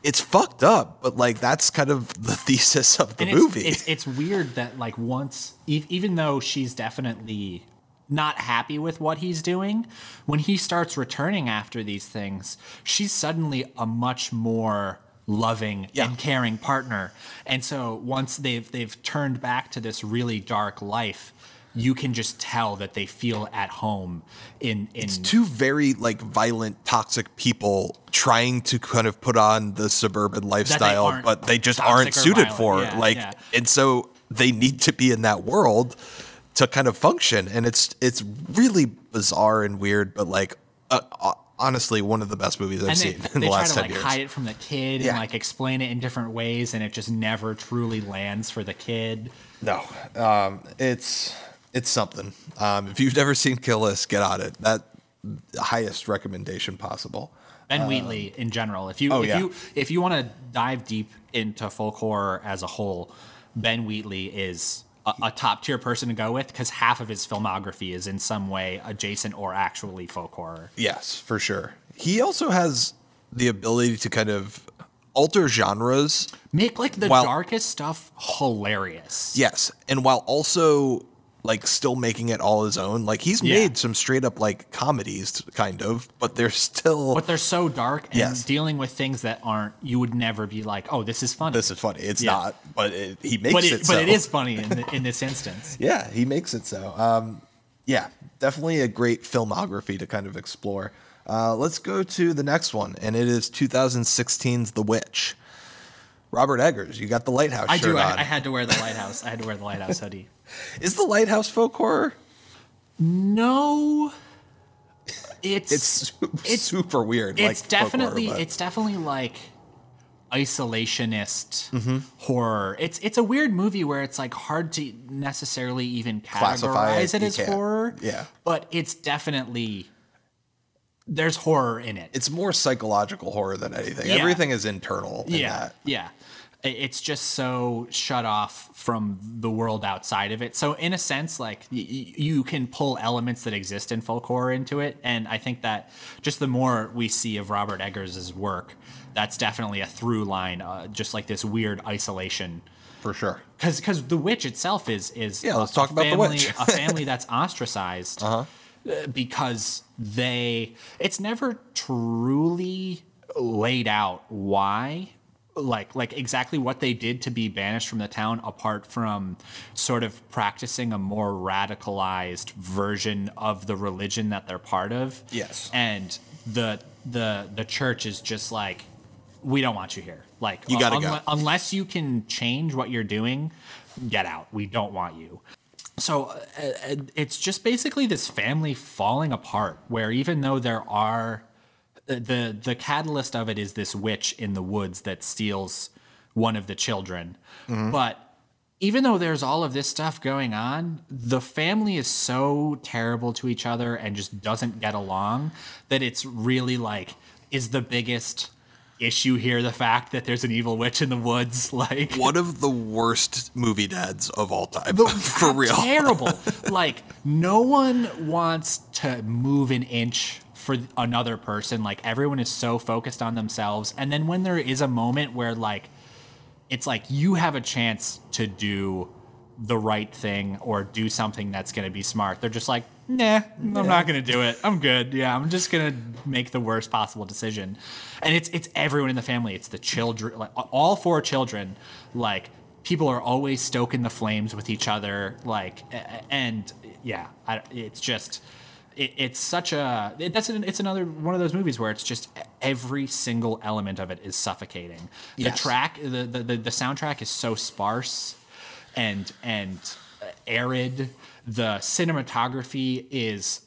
it's fucked up, but like that's kind of the <laughs> thesis of the and movie. It's, it's it's weird that like once even though she's definitely not happy with what he's doing, when he starts returning after these things, she's suddenly a much more loving Yeah. and caring partner. And so once they've they've turned back to this really dark life, you can just tell that they feel at home in in two very like violent, toxic people trying to kind of put on the suburban lifestyle, aren't but they just aren't suited violent. for. Yeah, like, yeah. and so they need to be in that world to kind of function. And it's it's really bizarre and weird, but like uh, uh, honestly, one of the best movies I've they, seen in they the try last to ten like years. hide it from the kid Yeah. and like explain it in different ways and it just never truly lands for the kid No, um, it's it's something. Um, if you've never seen Kill List, get on it. That highest recommendation possible. Ben Wheatley in general. If you oh, if yeah. you if you want to dive deep into folk horror as a whole, Ben Wheatley is a, a top tier person to go with because half of his filmography is in some way adjacent or actually folk horror. Yes, for sure. He also has the ability to kind of alter genres. Make like the While- darkest stuff hilarious. Yes, and while also like still making it all his own. Like he's Yeah. made some straight up like comedies, kind of, but they're still But they're so dark and Yes. dealing with things that aren't you would never be like, oh, this is funny. this is funny. It's Yeah. not, but it, he makes but it, it, so. but it is funny in, in this <laughs> instance. Yeah, he makes it so. Um, yeah, definitely a great filmography to kind of explore. Uh, let's go to the next one, and it is 2016's The Witch. Robert Eggers, you got the lighthouse I shirt do. on. I, do. I had to wear the lighthouse. I had to wear the lighthouse hoodie. <laughs> is the lighthouse folk horror? No, <laughs> it's It's, It's- super weird. it's like folk horror, definitely it's definitely like isolationist Mm-hmm. horror. It's it's a weird movie where it's like hard to necessarily even Classify it, categorize it, as horror. Yeah. but it's definitely there's horror in it. it's more psychological horror than anything. Yeah. Everything is internal. In yeah, that. yeah. It's just so shut off from the world outside of it. So in a sense, like y- you can pull elements that exist in folk horror into it, and I think that just the more we see of Robert Eggers' work, that's definitely a through line. Uh, just like this weird isolation, for sure. because because the witch itself is is Yeah, a- let's talk a about the family, witch. a family that's ostracized. <laughs> Uh-huh. Because they it's never truly laid out why like like exactly what they did to be banished from the town apart from sort of practicing a more radicalized version of the religion that they're part of Yes. and the the the church is just like we don't want you here like You gotta go. unless you can change what you're doing get out we don't want you so uh, uh, it's just basically this family falling apart where even though there are uh, the the catalyst of it is this witch in the woods that steals one of the children. But even though there's all of this stuff going on the family is so terrible to each other and just doesn't get along that it's really like is the biggest issue here the fact that there's an evil witch in the woods <laughs> like One of the worst movie dads of all time, <laughs> for real. terrible. <laughs> like no one wants to move an inch for another person. Like everyone is so focused on themselves. And then when there is a moment where like it's like you have a chance to do the right thing or do something that's going to be smart. They're just like, nah, I'm not going to do it. I'm good. Yeah, I'm just going to make the worst possible decision. And it's it's everyone in the family. It's the children, like all four children. Like people are always stoking the flames with each other. Like and yeah, I, it's just. It, it's such a it, that's an, it's another one of those movies where it's just every single element of it is suffocating. The Yes. track the the the soundtrack is so sparse and and uh, arid. The cinematography is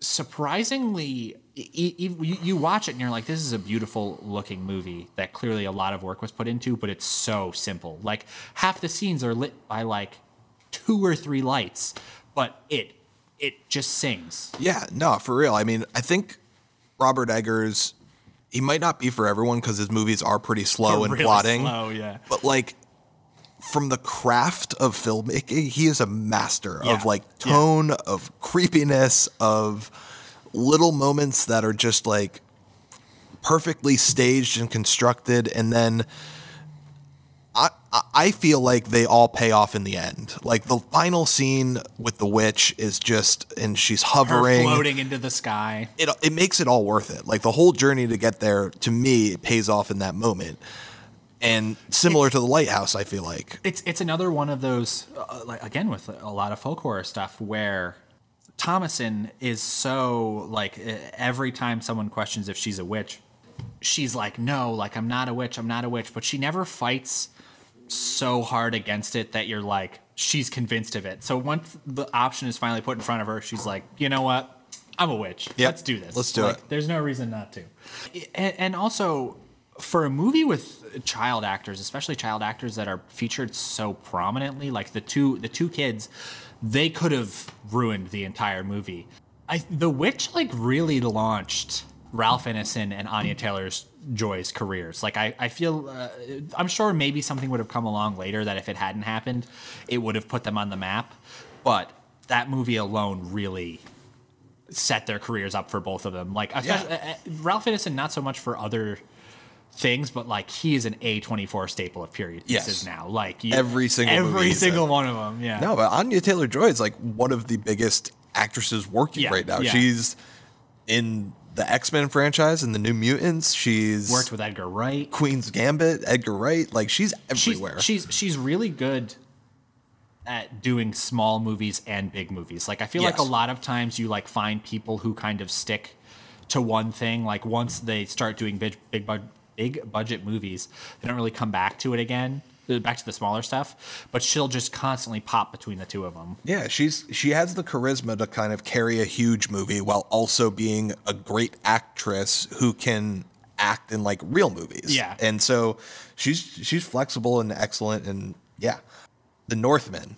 surprisingly. You, watch it and you're like, this is a beautiful looking movie that clearly a lot of work was put into, but it's so simple. Like half the scenes are lit by like two or three lights, but it it just sings. Yeah, no, for real. I mean, I think Robert Eggers, he might not be for everyone because his movies are pretty slow and Really plotting. slow, yeah. But like, from the craft of filmmaking, he is a master Yeah, of like yeah. tone, of creepiness, of little moments that are just like perfectly staged and constructed, and then. I, I- feel like they all pay off in the end. Like the final scene with the witch is just, and she's Her hovering floating into the sky. it it makes it all worth it. Like the whole journey to get there, to me, it pays off in that moment. And similar to the lighthouse, I feel like It's it's another one of those uh, like again with a lot of folk horror stuff where Thomasin is so like every time someone questions if she's a witch, she's like no, like I'm not a witch, I'm not a witch, but she never fights so hard against it that you're like she's convinced of it. So once the option is finally put in front of her, she's like, "You know what? I'm a witch. Yep. Let's do this. Let's do Like, it." There's no reason not to." And, and also for a movie with child actors, especially child actors that are featured so prominently, like the two the two kids, they could have ruined the entire movie. I The Witch like really launched Ralph Ineson and Anya Taylor's Joy's careers. Like I, I feel, uh, I'm sure maybe something would have come along later that if it hadn't happened, it would have put them on the map. But that movie alone really set their careers up for both of them. Like especially, uh, uh, Ralph Ineson, not so much for other things, but like he is an A24 staple of period Yes. pieces now. Like you, Every single every single one of them. Yeah. no, but Anya Taylor Joy is like one of the biggest actresses working Yeah, right now. yeah. She's in the X Men franchise and the New Mutants. She's Worked with Edgar Wright. Queen's Gambit, Edgar Wright. Like she's she's, everywhere. she's she's really good at doing small movies and big movies. Like I feel like a lot of times you like find people who kind of stick to one thing. Like once they start doing big big big budget movies, they don't really come back to it again. uh, Back to the smaller stuff, but she'll just constantly pop between the two of them. Yeah, she's she has the charisma to kind of carry a huge movie while also being a great actress who can act in like real movies. Yeah. And so she's she's flexible and excellent and yeah. The Northman.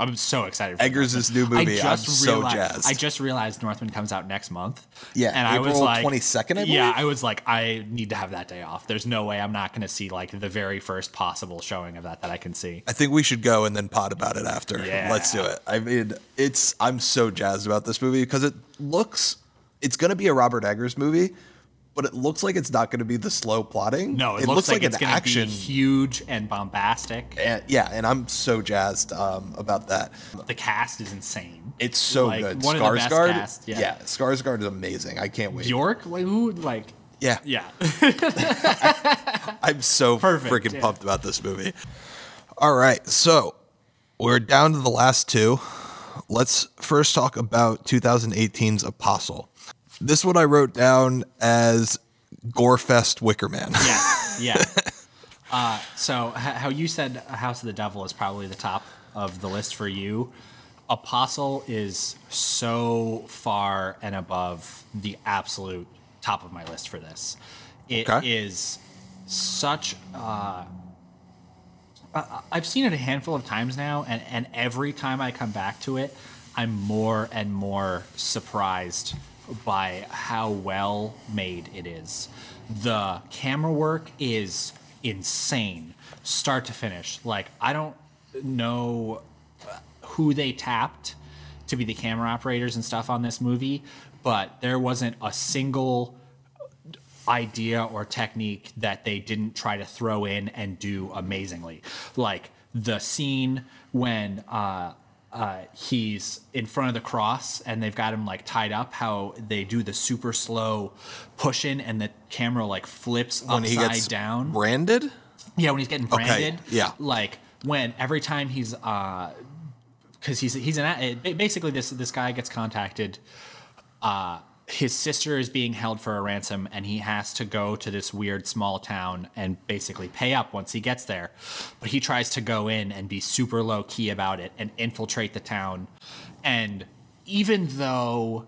I'm so excited. For Eggers' new movie. I just I'm so realized, jazzed. I just realized Northman comes out next month. Yeah, and I was like 22nd, I Yeah. I was like, I need to have that day off. There's no way I'm not going to see like the very first possible showing of that that I can see. I think we should go and then pod about it after. Yeah. Let's do it. I mean, it's I'm so jazzed about this movie because it looks it's going to be a Robert Eggers movie, but it looks like it's not going to be the slow plotting. No, it, looks, like, it's going to be huge and bombastic. And, yeah, and I'm so jazzed um, about that. The cast is insane. It's so Like, good. one of the best cast, yeah. yeah, Skarsgård is amazing. I can't wait. Bjork, like who, like yeah, yeah, <laughs> <laughs> I'm so Perfect, freaking yeah. pumped about this movie. All right, so we're down to the last two. Let's first talk about 2018's Apostle. This one I wrote down as Gorefest Wickerman. yeah, <laughs> yeah. Uh, so how you said House of the Devil is probably the top of the list for you. Apostle is so far and above the absolute top of my list for this. It is Okay. such. Uh, I've seen it a handful of times now, and, and every time I come back to it, I'm more and more surprised by how well made it is. The camera work is insane, start to finish. Like, I don't know who they tapped to be the camera operators and stuff on this movie, but there wasn't a single idea or technique that they didn't try to throw in and do amazingly. Like the scene when uh, uh, he's in front of the cross and they've got him like tied up, how they do the super slow push in and the camera like flips when he upside gets down. branded. Yeah, when he's getting Okay, branded. yeah. Like when every time he's uh because he's he's an basically this this guy gets contacted. Uh, his sister is being held for a ransom, and he has to go to this weird small town and basically pay up once he gets there. But he tries to go in and be super low key about it and infiltrate the town. And even though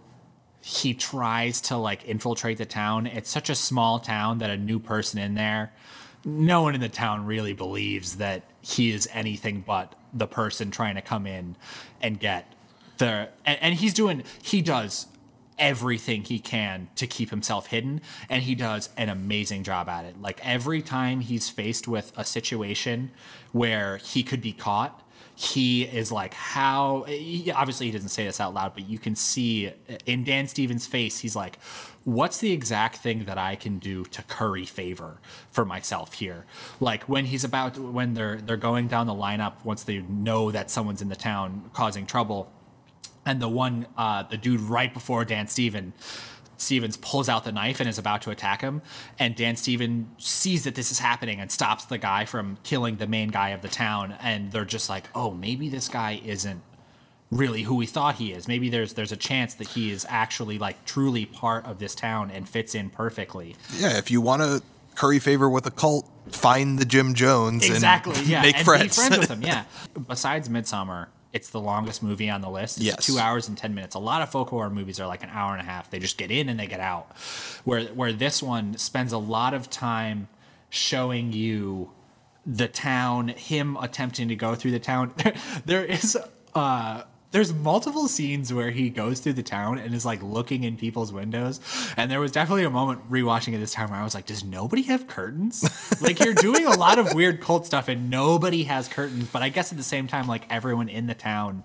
he tries to like infiltrate the town. It's such a small town that a new person in there, no one in the town really believes that he is anything but the person trying to come in and get the and, and he's doing he does everything he can to keep himself hidden and he does an amazing job at it. Like every time he's faced with a situation where he could be caught he is like how he- obviously he doesn't say this out loud but you can see in dan stevens face he's like what's the exact thing that i can do to curry favor for myself here? Like when he's about when they're they're going down the lineup once they know that someone's in the town causing trouble and the one uh, the dude right before Dan Steven Stevens pulls out the knife and is about to attack him, and Dan Steven sees that this is happening and stops the guy from killing the main guy of the town, and they're just like, oh, maybe this guy isn't really who we thought he is. Maybe there's there's a chance that he is actually like truly part of this town and fits in perfectly. Yeah, if you want to curry favor with a cult, find the Jim Jones Exactly. and Yeah. make and friends. be friends with <laughs> him. Yeah. Besides Midsommar, it's the longest movie on the list. It's Yes. two hours and ten minutes. A lot of folk horror movies are like an hour and a half. They just get in and they get out. Where where this one spends a lot of time showing you the town, him attempting to go through the town. <laughs> there is uh there's multiple scenes where he goes through the town and is like looking in people's windows. And there was definitely a moment rewatching it this time where I was like, does nobody have curtains? <laughs> like you're doing a lot of weird cult stuff and nobody has curtains. But I guess at the same time, like everyone in the town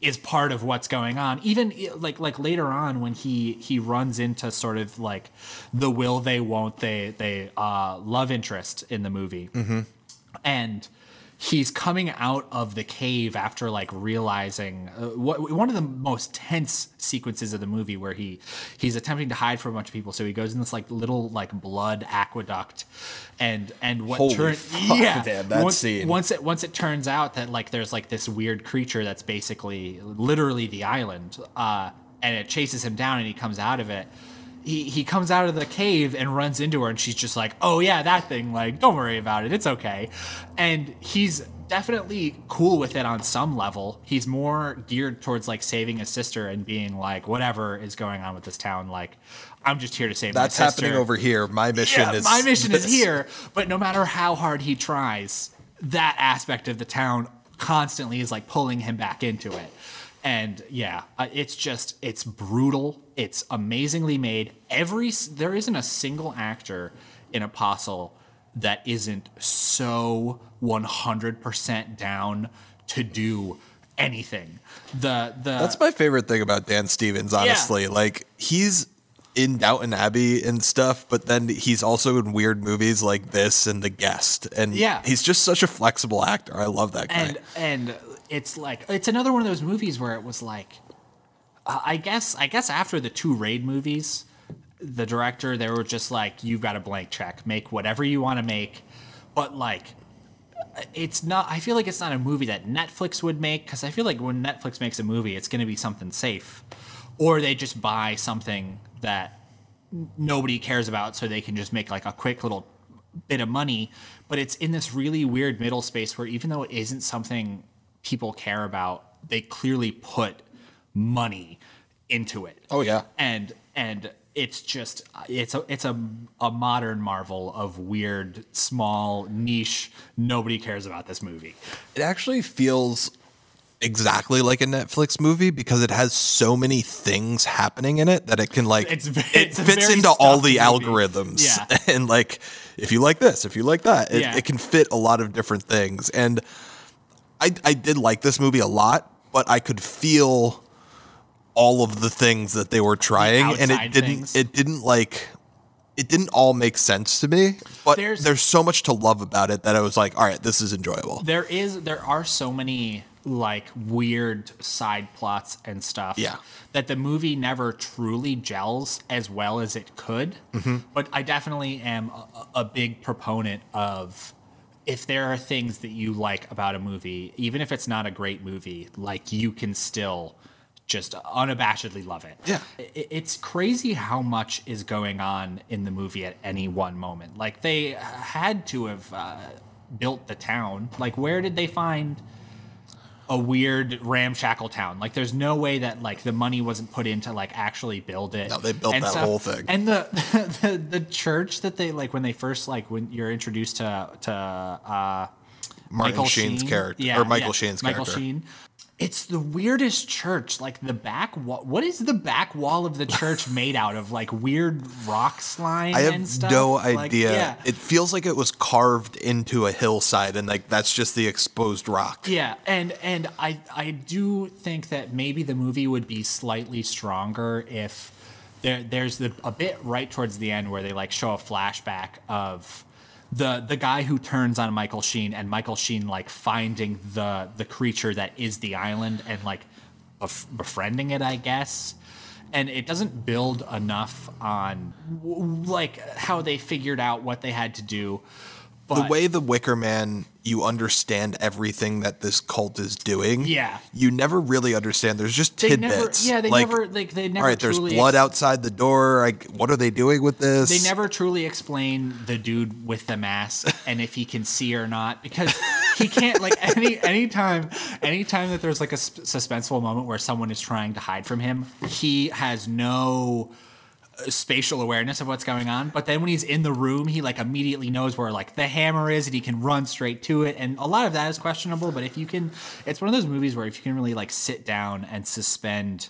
is part of what's going on. Even like like later on when he he runs into sort of like the will they won't they they uh, love interest in the movie, and he's coming out of the cave after like realizing uh, what one of the most tense sequences of the movie where he he's attempting to hide from a bunch of people so he goes in this like little like blood aqueduct and and what turns yeah that once, scene. once it once it turns out that like there's like this weird creature that's basically literally the island uh and it chases him down and he comes out of it he, he comes out of the cave and runs into her and she's just like oh yeah that thing like don't worry about it it's okay and he's definitely cool with it on some level he's more geared towards like saving his sister and being like whatever is going on with this town like i'm just here to save That's my sister happening over here. My mission yeah, is my mission is here. But no matter how hard he tries, that aspect of the town constantly is like pulling him back into it. And yeah, uh, it's just it's brutal. It's amazingly made. Every there isn't a single actor in Apostle that isn't so 100% down to do anything. The the That's my favorite thing about Dan Stevens, honestly. Like he's in Downton Abbey and stuff, but then he's also in weird movies like this and The Guest. And Yeah. he's just such a flexible actor. I love that guy. and and it's like it's another one of those movies where it was like uh, I guess I guess after the two raid movies, the director they were just like, you've got a blank check, make whatever you want to make, but like. It's not. I feel like it's not a movie that Netflix would make because I feel like when Netflix makes a movie, it's going to be something safe, or they just buy something that nobody cares about so they can just make like a quick little bit of money but it's in this really weird middle space where even though it isn't something people care about they clearly put money into it Oh, yeah. and and it's just it's a it's a, a modern marvel of weird small niche nobody cares about this movie It actually feels exactly like a Netflix movie because it has so many things happening in it that it can like It's ve- it fits into all the movie. algorithms Yeah. <laughs> and like if you like this if you like that it, Yeah. it can fit a lot of different things and I I did like this movie a lot but I could feel all of the things that they were trying and it didn't things. it didn't like it didn't all make sense to me but There's- there's so much to love about it that I was like all right this is enjoyable there is there are so many like weird side plots and stuff Yeah. that the movie never truly gels as well as it could Mm-hmm. but i definitely am a, a big proponent of if there are things that you like about a movie even if it's not a great movie like you can still just unabashedly love it Yeah. It's crazy how much is going on in the movie at any one moment. Like they had to have uh, built the town. Like where did they find a weird ramshackle town? Like there's no way that like the money wasn't put into like actually build it. No, they built and that whole thing. And the, <laughs> the the church that they like when they first like when you're introduced to to uh, Martin Michael Sheen's Sheen. character Yeah, or Michael yeah, Sheen's Michael character. Sheen. It's the weirdest church. Like the back wall. What is the back wall of the church <laughs> made out of? Like weird rock slime I have no Like, idea. yeah. It feels like it was carved into a hillside, and like that's just the exposed rock. Yeah, and and I I do think that maybe the movie would be slightly stronger if there there's the a bit right towards the end where they like show a flashback of the the guy who turns on Michael Sheen and Michael Sheen like finding the the creature that is the island and like bef- befriending it, I guess. And it doesn't build enough on like how they figured out what they had to do. But the way the Wicker Man, you understand everything that this cult is doing. Yeah. you never really understand. There's just they tidbits. never, yeah, they like, never, like they never. All right, there's blood ex- outside the door. Like, what are they doing with this? They never truly explain the dude with the mask and if he can see or not because he can't. Like <laughs> any anytime, anytime that there's like a s- suspenseful moment where someone is trying to hide from him, he has no spatial awareness of what's going on but then when he's in the room he like immediately knows where like the hammer is and he can run straight to it and a lot of that is questionable but if you can it's one of those movies where if you can really like sit down and suspend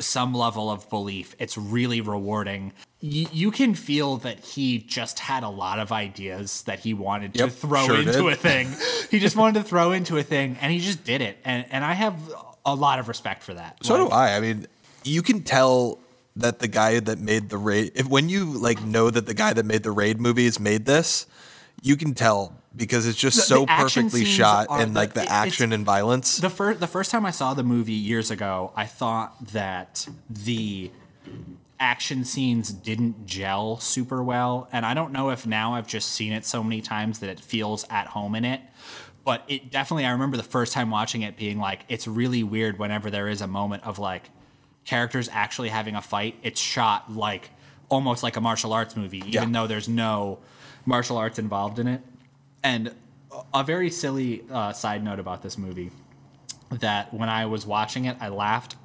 some level of belief. It's really rewarding. Y- you can feel that he just had a lot of ideas that he wanted to throw sure into did. a thing. he just wanted to throw into a thing, and he just did it. And and I have a lot of respect for that. So Like, do I. I mean, you can tell that the guy that made the raid, if when you like know that the guy that made the raid movies made this, you can tell because it's just The- so the perfectly shot and like the- the action and violence. The first the first time I saw the movie years ago, I thought that the action scenes didn't gel super well, and I don't know if now I've just seen it so many times that it feels at home in it. But it definitely I remember the first time watching it being like it's really weird whenever there is a moment of like characters actually having a fight. It's shot like almost like a martial arts movie, even Yeah. though there's no martial arts involved in it. And a very silly uh, side note about this movie that when I was watching it, I laughed.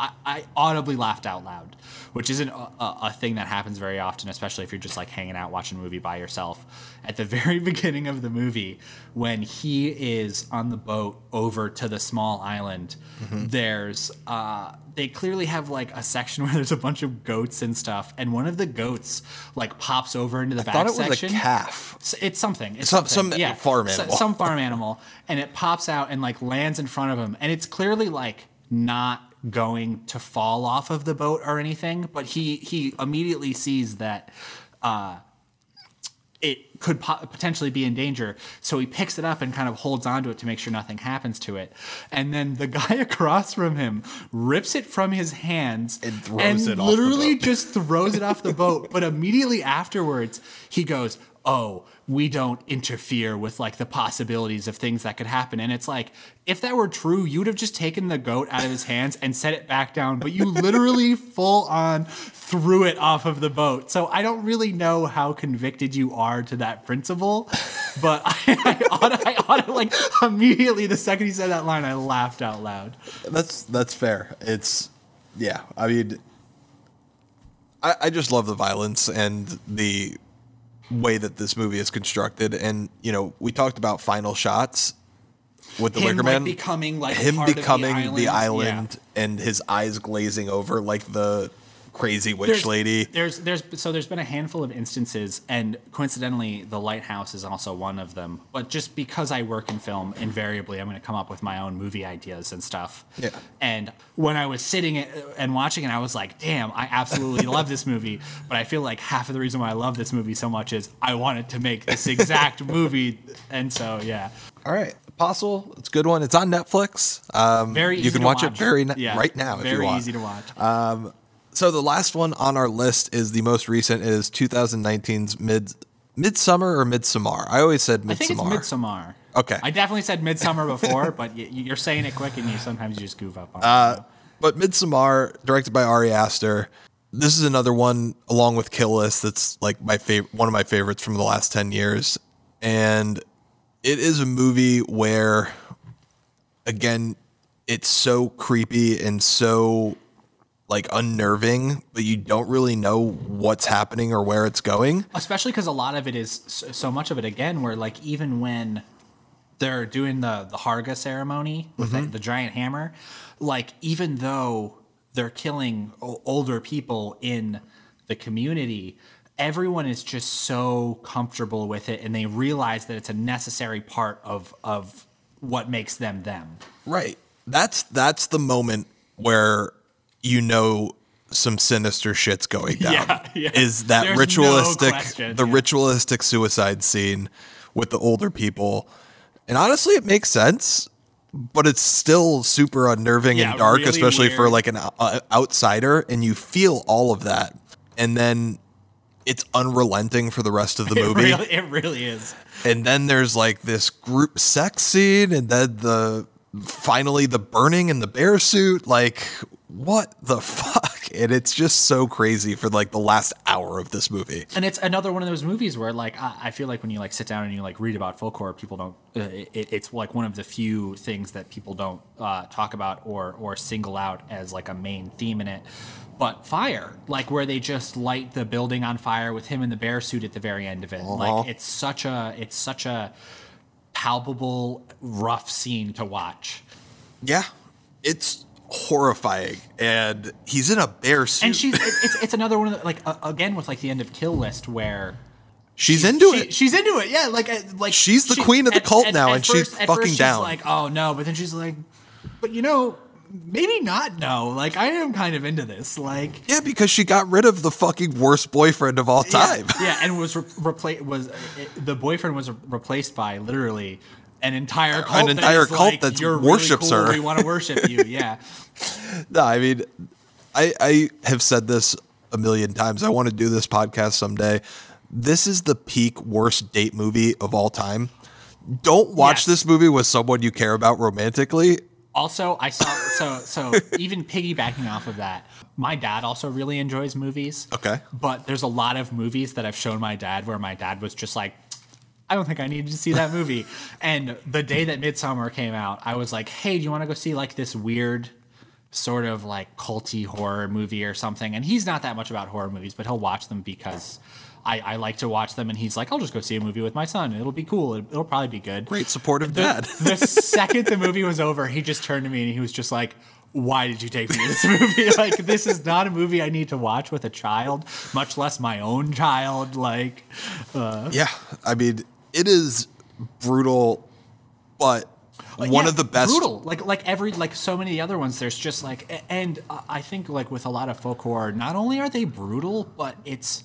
I, I audibly laughed out loud, which isn't a, a, a thing that happens very often, especially if you're just like hanging out watching a movie by yourself. At the <laughs> very beginning of the movie, when he is on the boat over to the small island, there's uh, they clearly have like a section <laughs> where there's a bunch of goats and stuff, and one of the goats like pops over into the I back thought it was section. a calf. S- It's something. It's Some- something. some farm S- animal. some farm animal, and it pops out and like lands in front of him, and it's clearly like not going to fall off of the boat or anything, but he he immediately sees that. Uh, it could po- potentially be in danger. So he picks it up and kind of holds onto it to make sure nothing happens to it. And then the <laughs> guy across from him rips it from his hands And throws it off the literally just throws it off the boat. But immediately afterwards, he goes, "Oh, we don't interfere with like the possibilities of things that could happen." And it's like, if that were true, you would have just taken the goat out of his hands and set it back down. But you literally <laughs> full on threw it off of the boat. So I don't really know how convicted you are to that principle. But <laughs> I, I, ought, I ought to like immediately the second he said that line, I laughed out loud. That's that's fair. It's yeah. I mean, I, I just love the violence and the way that this movie is constructed. And you know, we talked about final shots with the Him, Wicker like, Man, becoming, like, him part of the becoming island. the Yeah. island, and his eyes glazing over like the crazy witch there's, lady. There's there's so there's been a handful of instances, and coincidentally, the lighthouse is also one of them. But just because I work in film, invariably, I'm going to come up with my own movie ideas and stuff. Yeah. And when I was sitting and watching it, I was like, "Damn, I absolutely love this movie." But I feel like half of the reason why I love this movie so much is I wanted to make this exact <laughs> movie, and so yeah. All right, Apostle. It's a good one. It's on Netflix. Um, Very you easy can to watch, watch. It very na- Yeah, right now if you want. Very easy to watch. So the last one on our list is the most recent is 2019's Mid Midsummer or Midsommar. I always said midsummer. I think it's. Midsommar. Okay. I definitely said Midsummer before, <laughs> but you're saying it quick, and you sometimes you just goof up on it. Uh, but Midsommar, directed by Ari Aster. This is another one along with Kill List that's like my favorite one of my favorites from the last 10 years. And it is a movie where again, it's so creepy and so like unnerving, but you don't really know what's happening or where it's going. especially because a lot of it is so, much of it again where like even when they're doing the the Hårga ceremony with the, mm-hmm. the giant hammer like even though they're killing o- older people in the community everyone is just so comfortable with it and they realize that it's a necessary part of of what makes them them Right. That's that's the moment where you know some sinister shit's going <laughs> down. Yeah, yeah. Is that There's no ritualistic question, the yeah. ritualistic suicide scene with the older people. And honestly it makes sense, but it's still super unnerving and dark really especially for like an uh, outsider and you feel all of that. And then it's unrelenting for the rest of the <laughs> it movie really, it really is and then there's like this group sex scene and then the finally the burning in the bear suit like what the <laughs> fuck? And it's just so crazy for like the last hour of this movie. And it's another one of those movies where like I, I feel like when you like sit down and you like read about folk horror people don't uh, it, it's like one of the few things that people don't uh, talk about or or single out as like a main theme in it. But fire like where they just light the building on fire with him in the bear suit at the very end of it. Like it's such a it's such a palpable rough scene to watch. Yeah. It's horrifying and he's in a bear suit and she's it's, it's, another one of the, like uh, again with like the end of kill list where she's into she- it She's into it. Yeah, like uh, like She's the queen of the cult now, and she's at fucking she's down. like, oh no, but then she's like, but you know, maybe not. No, like I am kind of into this. Like yeah because she got rid of the fucking worst boyfriend of all time Yeah, yeah and was re- replaced was uh, it, the boyfriend was replaced by literally an entire cult. that entire is cult like, that You're worships really cool, her." We want to worship you. <laughs> Yeah. No, I mean, I I have said this a million times. I want to do this podcast someday. This is the peak worst date movie of all time. Don't watch Yes. this movie with someone you care about romantically. Also, I saw so so <laughs> even piggybacking off of that, my dad also really enjoys movies. Okay. But there's a lot of movies that I've shown my dad where my dad was just like, I don't think I needed to see that movie. <laughs> and the day that Midsommar came out, I was like, Hey, do you want to go see like this weird sort of like culty horror movie or something? And he's not that much about horror movies, but he'll watch them because I, I like to watch them. And he's like, I'll just go see a movie with my son. It'll be cool. It'll, it'll probably be good Great supportive dad. <laughs> the second the movie was over, he just turned to me and he was just like, "Why did you take me to this <laughs> movie? like, this is not a movie I need to watch with a child, much less my own child." Like, uh, yeah, I mean, it is brutal, but one yeah, of the best. brutal. Like, like every like so many of the other ones. There's just like, and I think like with a lot of folk horror, not only are they brutal, but it's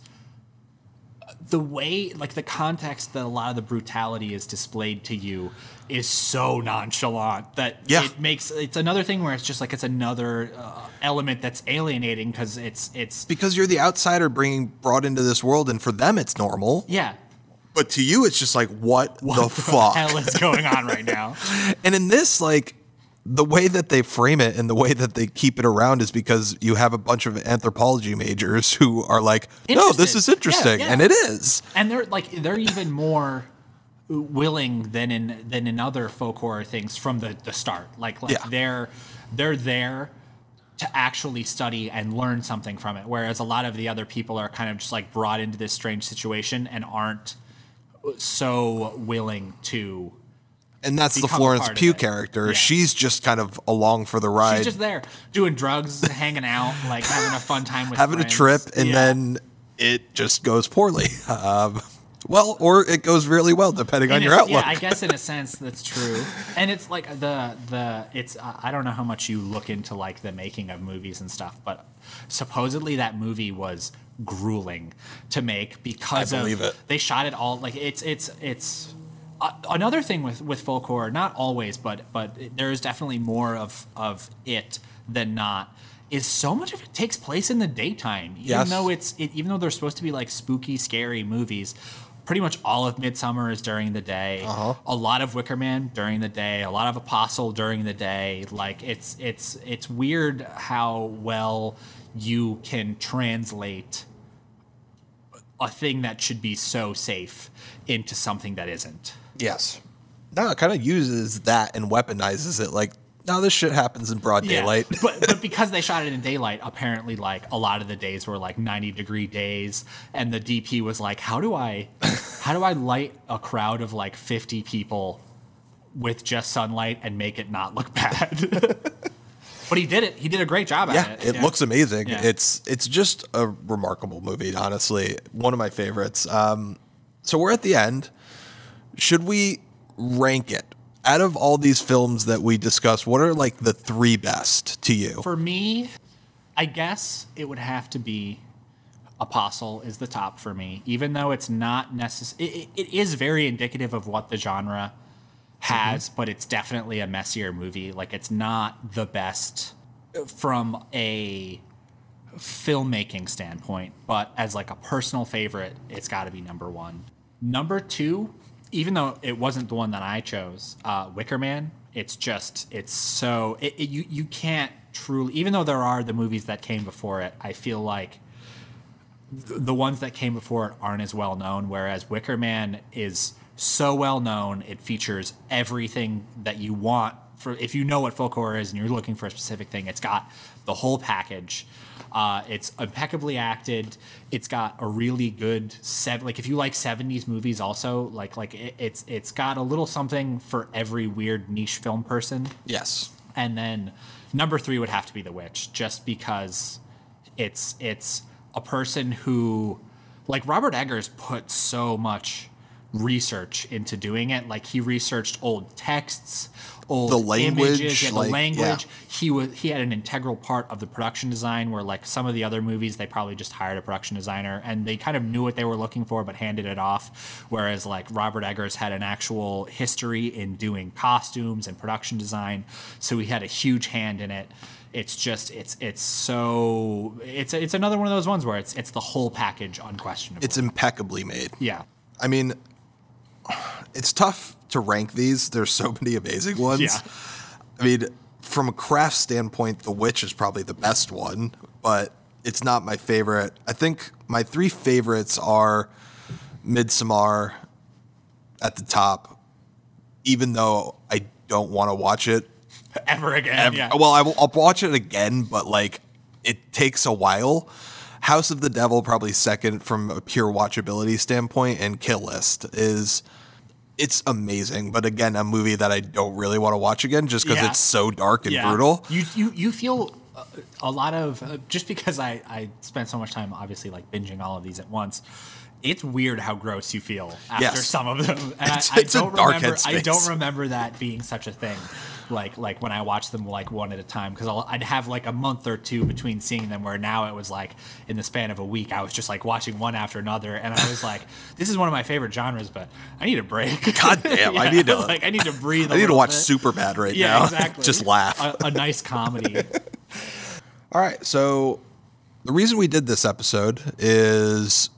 the way like the context that a lot of the brutality is displayed to you is so nonchalant that Yeah. it makes it's another thing where it's just like it's another uh, element that's alienating because it's it's because you're the outsider being brought into this world, and for them it's normal, yeah but to you it's just like what, <laughs> the fuck. hell is going on right now <laughs> And in this, like the way that they frame it and the way that they keep it around is because you have a bunch of anthropology majors who are like, no, this is interesting, Yeah, yeah. and it is. and they're like they're even more willing than in than in other folk horror things from the, the start like like Yeah. they're they're there to actually study and learn something from it whereas a lot of the other people are kind of just like brought into this strange situation and aren't so willing to And that's the Florence Pugh character. Yeah. She's just kind of along for the ride, she's just there doing drugs hanging out like having a fun time with having a trip, and Yeah. then it just goes poorly. <laughs> Um, well, or it goes really well, depending on In your outlook. Yeah, I guess in a <laughs> sense that's true. And it's like the the it's uh, I don't know how much you look into like the making of movies and stuff, but supposedly that movie was grueling to make because of it. they shot it all like it's it's it's uh, another thing with with folk horror, not always, but but there is definitely more of of it than not. Is so much of it takes place in the daytime, even Yes. though it's it, even though they're supposed to be like spooky, scary movies. Pretty much all of Midsommar is during the day. Uh-huh. A lot of Wicker Man during the day. A lot of Apostle during the day. Like it's it's it's weird how well you can translate a thing that should be so safe into something that isn't. Yes. No, it kind of uses that and weaponizes it. Like, no, this shit happens in broad daylight. <laughs> but but <laughs> because they shot it in daylight, apparently like a lot of the days were like 90 degree days and the DP was like, "How do I <laughs> how do I light a crowd of like 50 people with just sunlight and make it not look bad?" But he did it. He did a great job at yeah, it. it looks amazing. Yeah. It's it's just a remarkable movie, honestly. One of my favorites. Um, so we're at the end. Should we rank it? Out of all these films that we discussed, what are like the three best to you? For me, I guess it would have to be Apostle is the top for me, even though it's not necessary. It, it is very indicative of what the genre has, but it's definitely a messier movie. Like it's not the best from a filmmaking standpoint, but as like a personal favorite, it's got to be number one. Number two, even though it wasn't the one that I chose, uh, Wicker Man. It's just it's so it, it, you you can't truly even though there are the movies that came before it. I feel like th- the ones that came before it aren't as well known, whereas Wicker Man is so well known. It features everything that you want for if you know what folk horror is and you're looking for a specific thing. It's got the whole package. Uh, it's impeccably acted. It's got a really good set. Like if you like '70s movies, also like like it, it's it's got a little something for every weird niche film person. yes. And then number three would have to be The Witch, just because it's it's a person who, like Robert Eggers, put so much research into doing it. Like he researched old texts, old The language, images, yeah, the like, language. yeah. He was he had an integral part of the production design. Where like some of the other movies, they probably just hired a production designer and they kind of knew what they were looking for, but handed it off. Whereas like Robert Eggers had an actual history in doing costumes and production design, so he had a huge hand in it. It's just it's it's so it's it's another one of those ones where it's it's the whole package unquestionably. It's impeccably made. yeah. I mean, it's tough to rank these. There's so many amazing ones. Yeah. I mean, from a craft standpoint, The Witch is probably the best one, but it's not my favorite. I think my three favorites are Midsommar at the top, even though I don't want to watch it. <laughs> Ever again. ever- yeah. Well, I will, I'll watch it again, but like it takes a while. House of the Devil probably second from a pure watchability standpoint, and Kill List is it's amazing, but again, a movie that I don't really want to watch again just because Yeah. it's so dark and brutal. You you you feel a, a lot of uh, just because I I spent so much time obviously like binging all of these at once. It's weird how gross you feel after Yes. some of them, and It's- I, I it's don't dark remember. I don't remember that being such a thing. Like like when I watched them like one at a time because I'd have like a month or two between seeing them. Where now it was like in the span of a week, I was just like watching one after another, and I was like, <laughs> this is one of my favorite genres, but I need a break. <laughs> God damn, I need to- <laughs> like I need to breathe. I I need to watch Superbad right Yeah, now. exactly. Just laugh. A, a nice comedy. All right. So the reason we did this episode is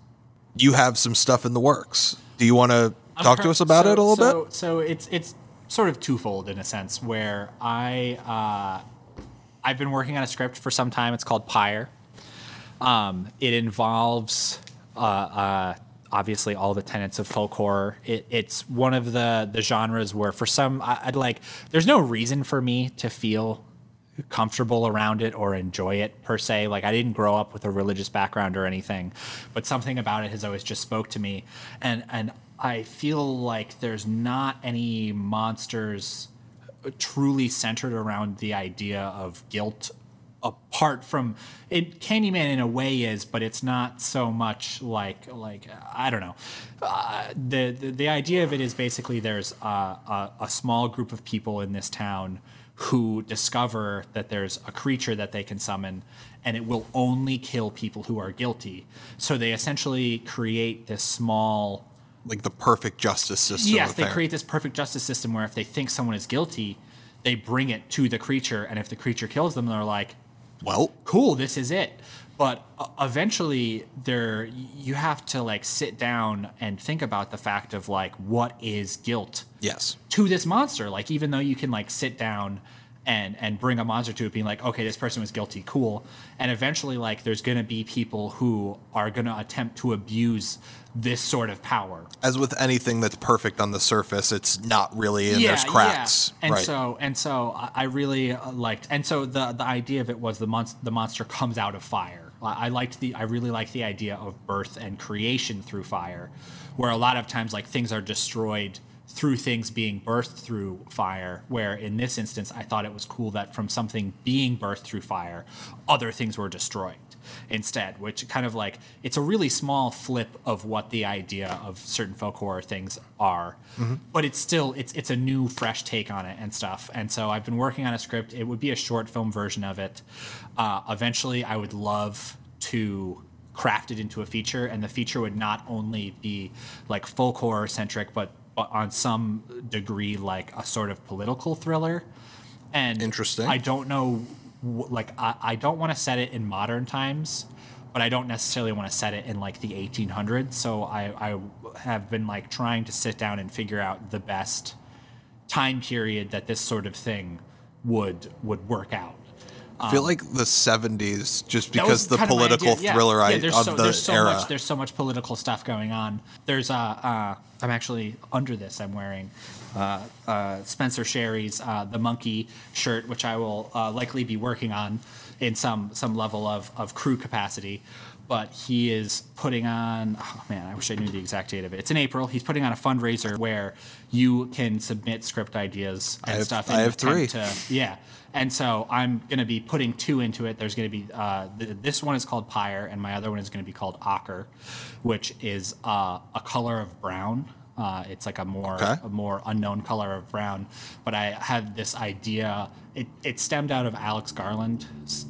you have some stuff in the works. Do you want to I'm talk to us about so- it a little so, bit? So it's it's sort of twofold in a sense where I uh, I've been working on a script for some time. It's called Pyre. Um, it involves uh, uh, obviously all the tenets of folk horror. It, it's one of the the genres where for some I, I'd like there's no reason for me to feel comfortable around it or enjoy it per se. Like I didn't grow up with a religious background or anything, but something about it has always just spoke to me. And and I feel like there's not any monsters truly centered around the idea of guilt apart from it candyman in a way is but it's not so much like like i don't know. Uh, the, the the idea of it is basically there's a, a, a small group of people in this town who discover that there's a creature that they can summon and it will only kill people who are guilty. So they essentially create this small Like the perfect justice system. yes, they create this perfect justice system where if they think someone is guilty, they bring it to the creature, and if the creature kills them, they're like, Well, "Cool, this is it." But uh, eventually, there you have to like sit down and think about the fact of like what is guilt yes. to this monster. Like even though you can like sit down and and bring a monster to it, being like, okay, this person was guilty, cool. And eventually, like there's gonna be people who are gonna attempt to abuse this sort of power. As with anything that's perfect on the surface, it's not really, and there's cracks. And right. so and so I really uh, liked and so the the idea of it was the monster the monster comes out of fire. I I liked the I really liked the idea of birth and creation through fire, where a lot of times like things are destroyed through things being birthed through fire. Where in this instance, I thought it was cool that from something being birthed through fire, other things were destroyed instead, which kind of like it's a really small flip of what the idea of certain folk horror things are, but it's still it's it's a new fresh take on it and stuff. And so I've been working on a script. It would be a short film version of it. Uh, eventually, I would love to craft it into a feature, and the feature would not only be like folk horror centric, but on some degree like a sort of political thriller. And Interesting. I don't know, like I, I don't want to set it in modern times, but I don't necessarily want to set it in like the 1800s. So I, I have been like trying to sit down and figure out the best time period that this sort of thing would would work out. I feel like the 70s, just because the kind of my political. Yeah. thriller Yeah, I, of so, the there's so era. much there's so much political stuff going on. There's uh, uh I'm actually under this. I'm wearing uh, uh, Spencer Sherry's uh, the monkey shirt, which I will uh, likely be working on in some some level of of crew capacity. But he is putting on. Oh man, I wish I knew the exact date of it. It's in April. He's putting on a fundraiser where you can submit script ideas and I have- stuff. I have three. to- yeah. And so I'm going to be putting two into it. There's going to be uh, th- this one is called Pyre, and my other one is going to be called Ocker, which is uh, a color of brown. Uh, it's like a more Okay. a more unknown color of brown. But I had this idea. It, it stemmed out of Alex Garland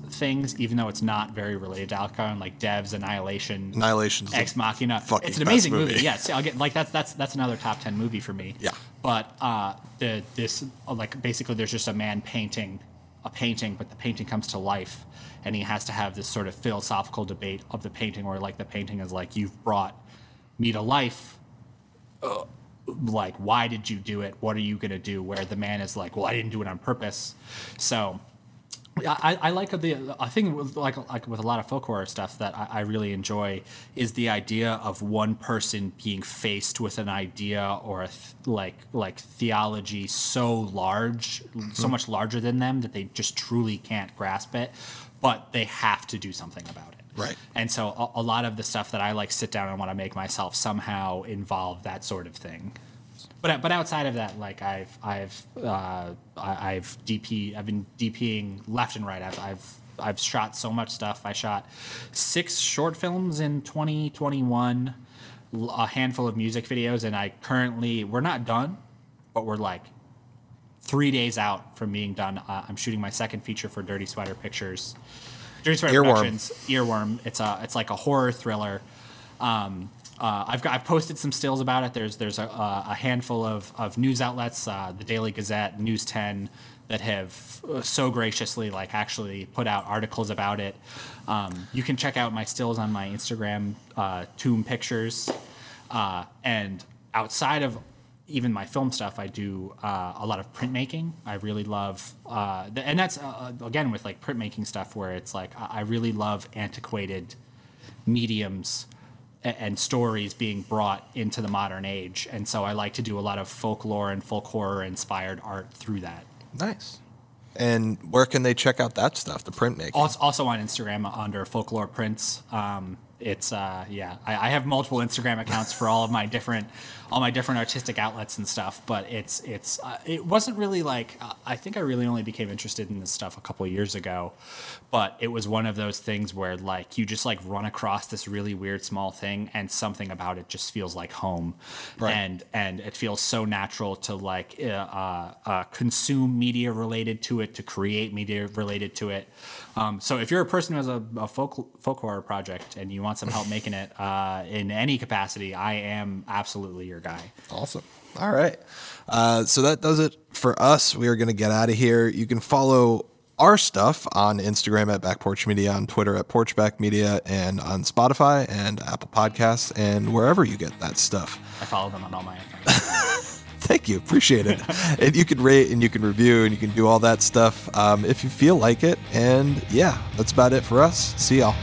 things, even though it's not very related to Alex Garland, like Devs, Annihilation, Annihilation's the Ex Machina. It's an amazing movie. movie. Yes, I'll get like that's that's that's another top ten movie for me. Yeah. But uh, the this like basically there's just a man painting a painting, but the painting comes to life, and he has to have this sort of philosophical debate of the painting, where like the painting is like you've brought me to life. Uh, like why did you do it? What are you gonna do? Where the man is like, well, I didn't do it on purpose. So I, I like the a thing with like like with a lot of folk horror stuff that I, I really enjoy is the idea of one person being faced with an idea or a th- like like theology so large, so mm-hmm. much larger than them that they just truly can't grasp it, but they have to do something about it. Right. And so a, a lot of the stuff that I like sit down and want to make myself somehow involve that sort of thing. But but outside of that, like I've I've uh, I've DP I've been DPing left and right. I've I've I've shot so much stuff. I shot six short films in 2021, a handful of music videos, and I currently we're not done, but we're like three days out from being done. Uh, I'm shooting my second feature for Dirty Sweater Pictures. Dirty Sweater Earworm. Productions. Earworm. It's a it's like a horror thriller. Um, uh, I've got I've posted some stills about it. There's there's a, a handful of, of news outlets, uh, the Daily Gazette, News 10, that have uh, so graciously like actually put out articles about it. Um, you can check out my stills on my Instagram, uh, Tomb Pictures, uh, and outside of even my film stuff, I do uh, a lot of printmaking. I really love, uh, th- and that's uh, again with like printmaking stuff where it's like I really love antiquated mediums and stories being brought into the modern age. And so I like to do a lot of folklore and folk horror inspired art through that. Nice. And where can they check out that stuff? The printmaking. Also, also on Instagram under folklore prints. Um, it's uh, yeah, I, I have multiple Instagram accounts for all of my different, all my different artistic outlets and stuff. But it's it's uh, it wasn't really like uh, I think I really only became interested in this stuff a couple of years ago, but it was one of those things where like you just like run across this really weird small thing and something about it just feels like home, Right. and and it feels so natural to like uh, uh, uh, consume media related to it, to create media related to it. Um, so if you're a person who has a, a folk folk horror project and you want some help making it uh, in any capacity, I am absolutely your guy. Awesome. All right. Uh, so that does it for us. We are going to get out of here. You can follow our stuff on Instagram at Back Porch Media, on Twitter at Porchback Media, and on Spotify and Apple Podcasts and wherever you get that stuff. I follow them on all my <laughs> accounts. Thank you. Appreciate it. <laughs> and you can rate and you can review and you can do all that stuff um, if you feel like it. And yeah, that's about it for us. See y'all.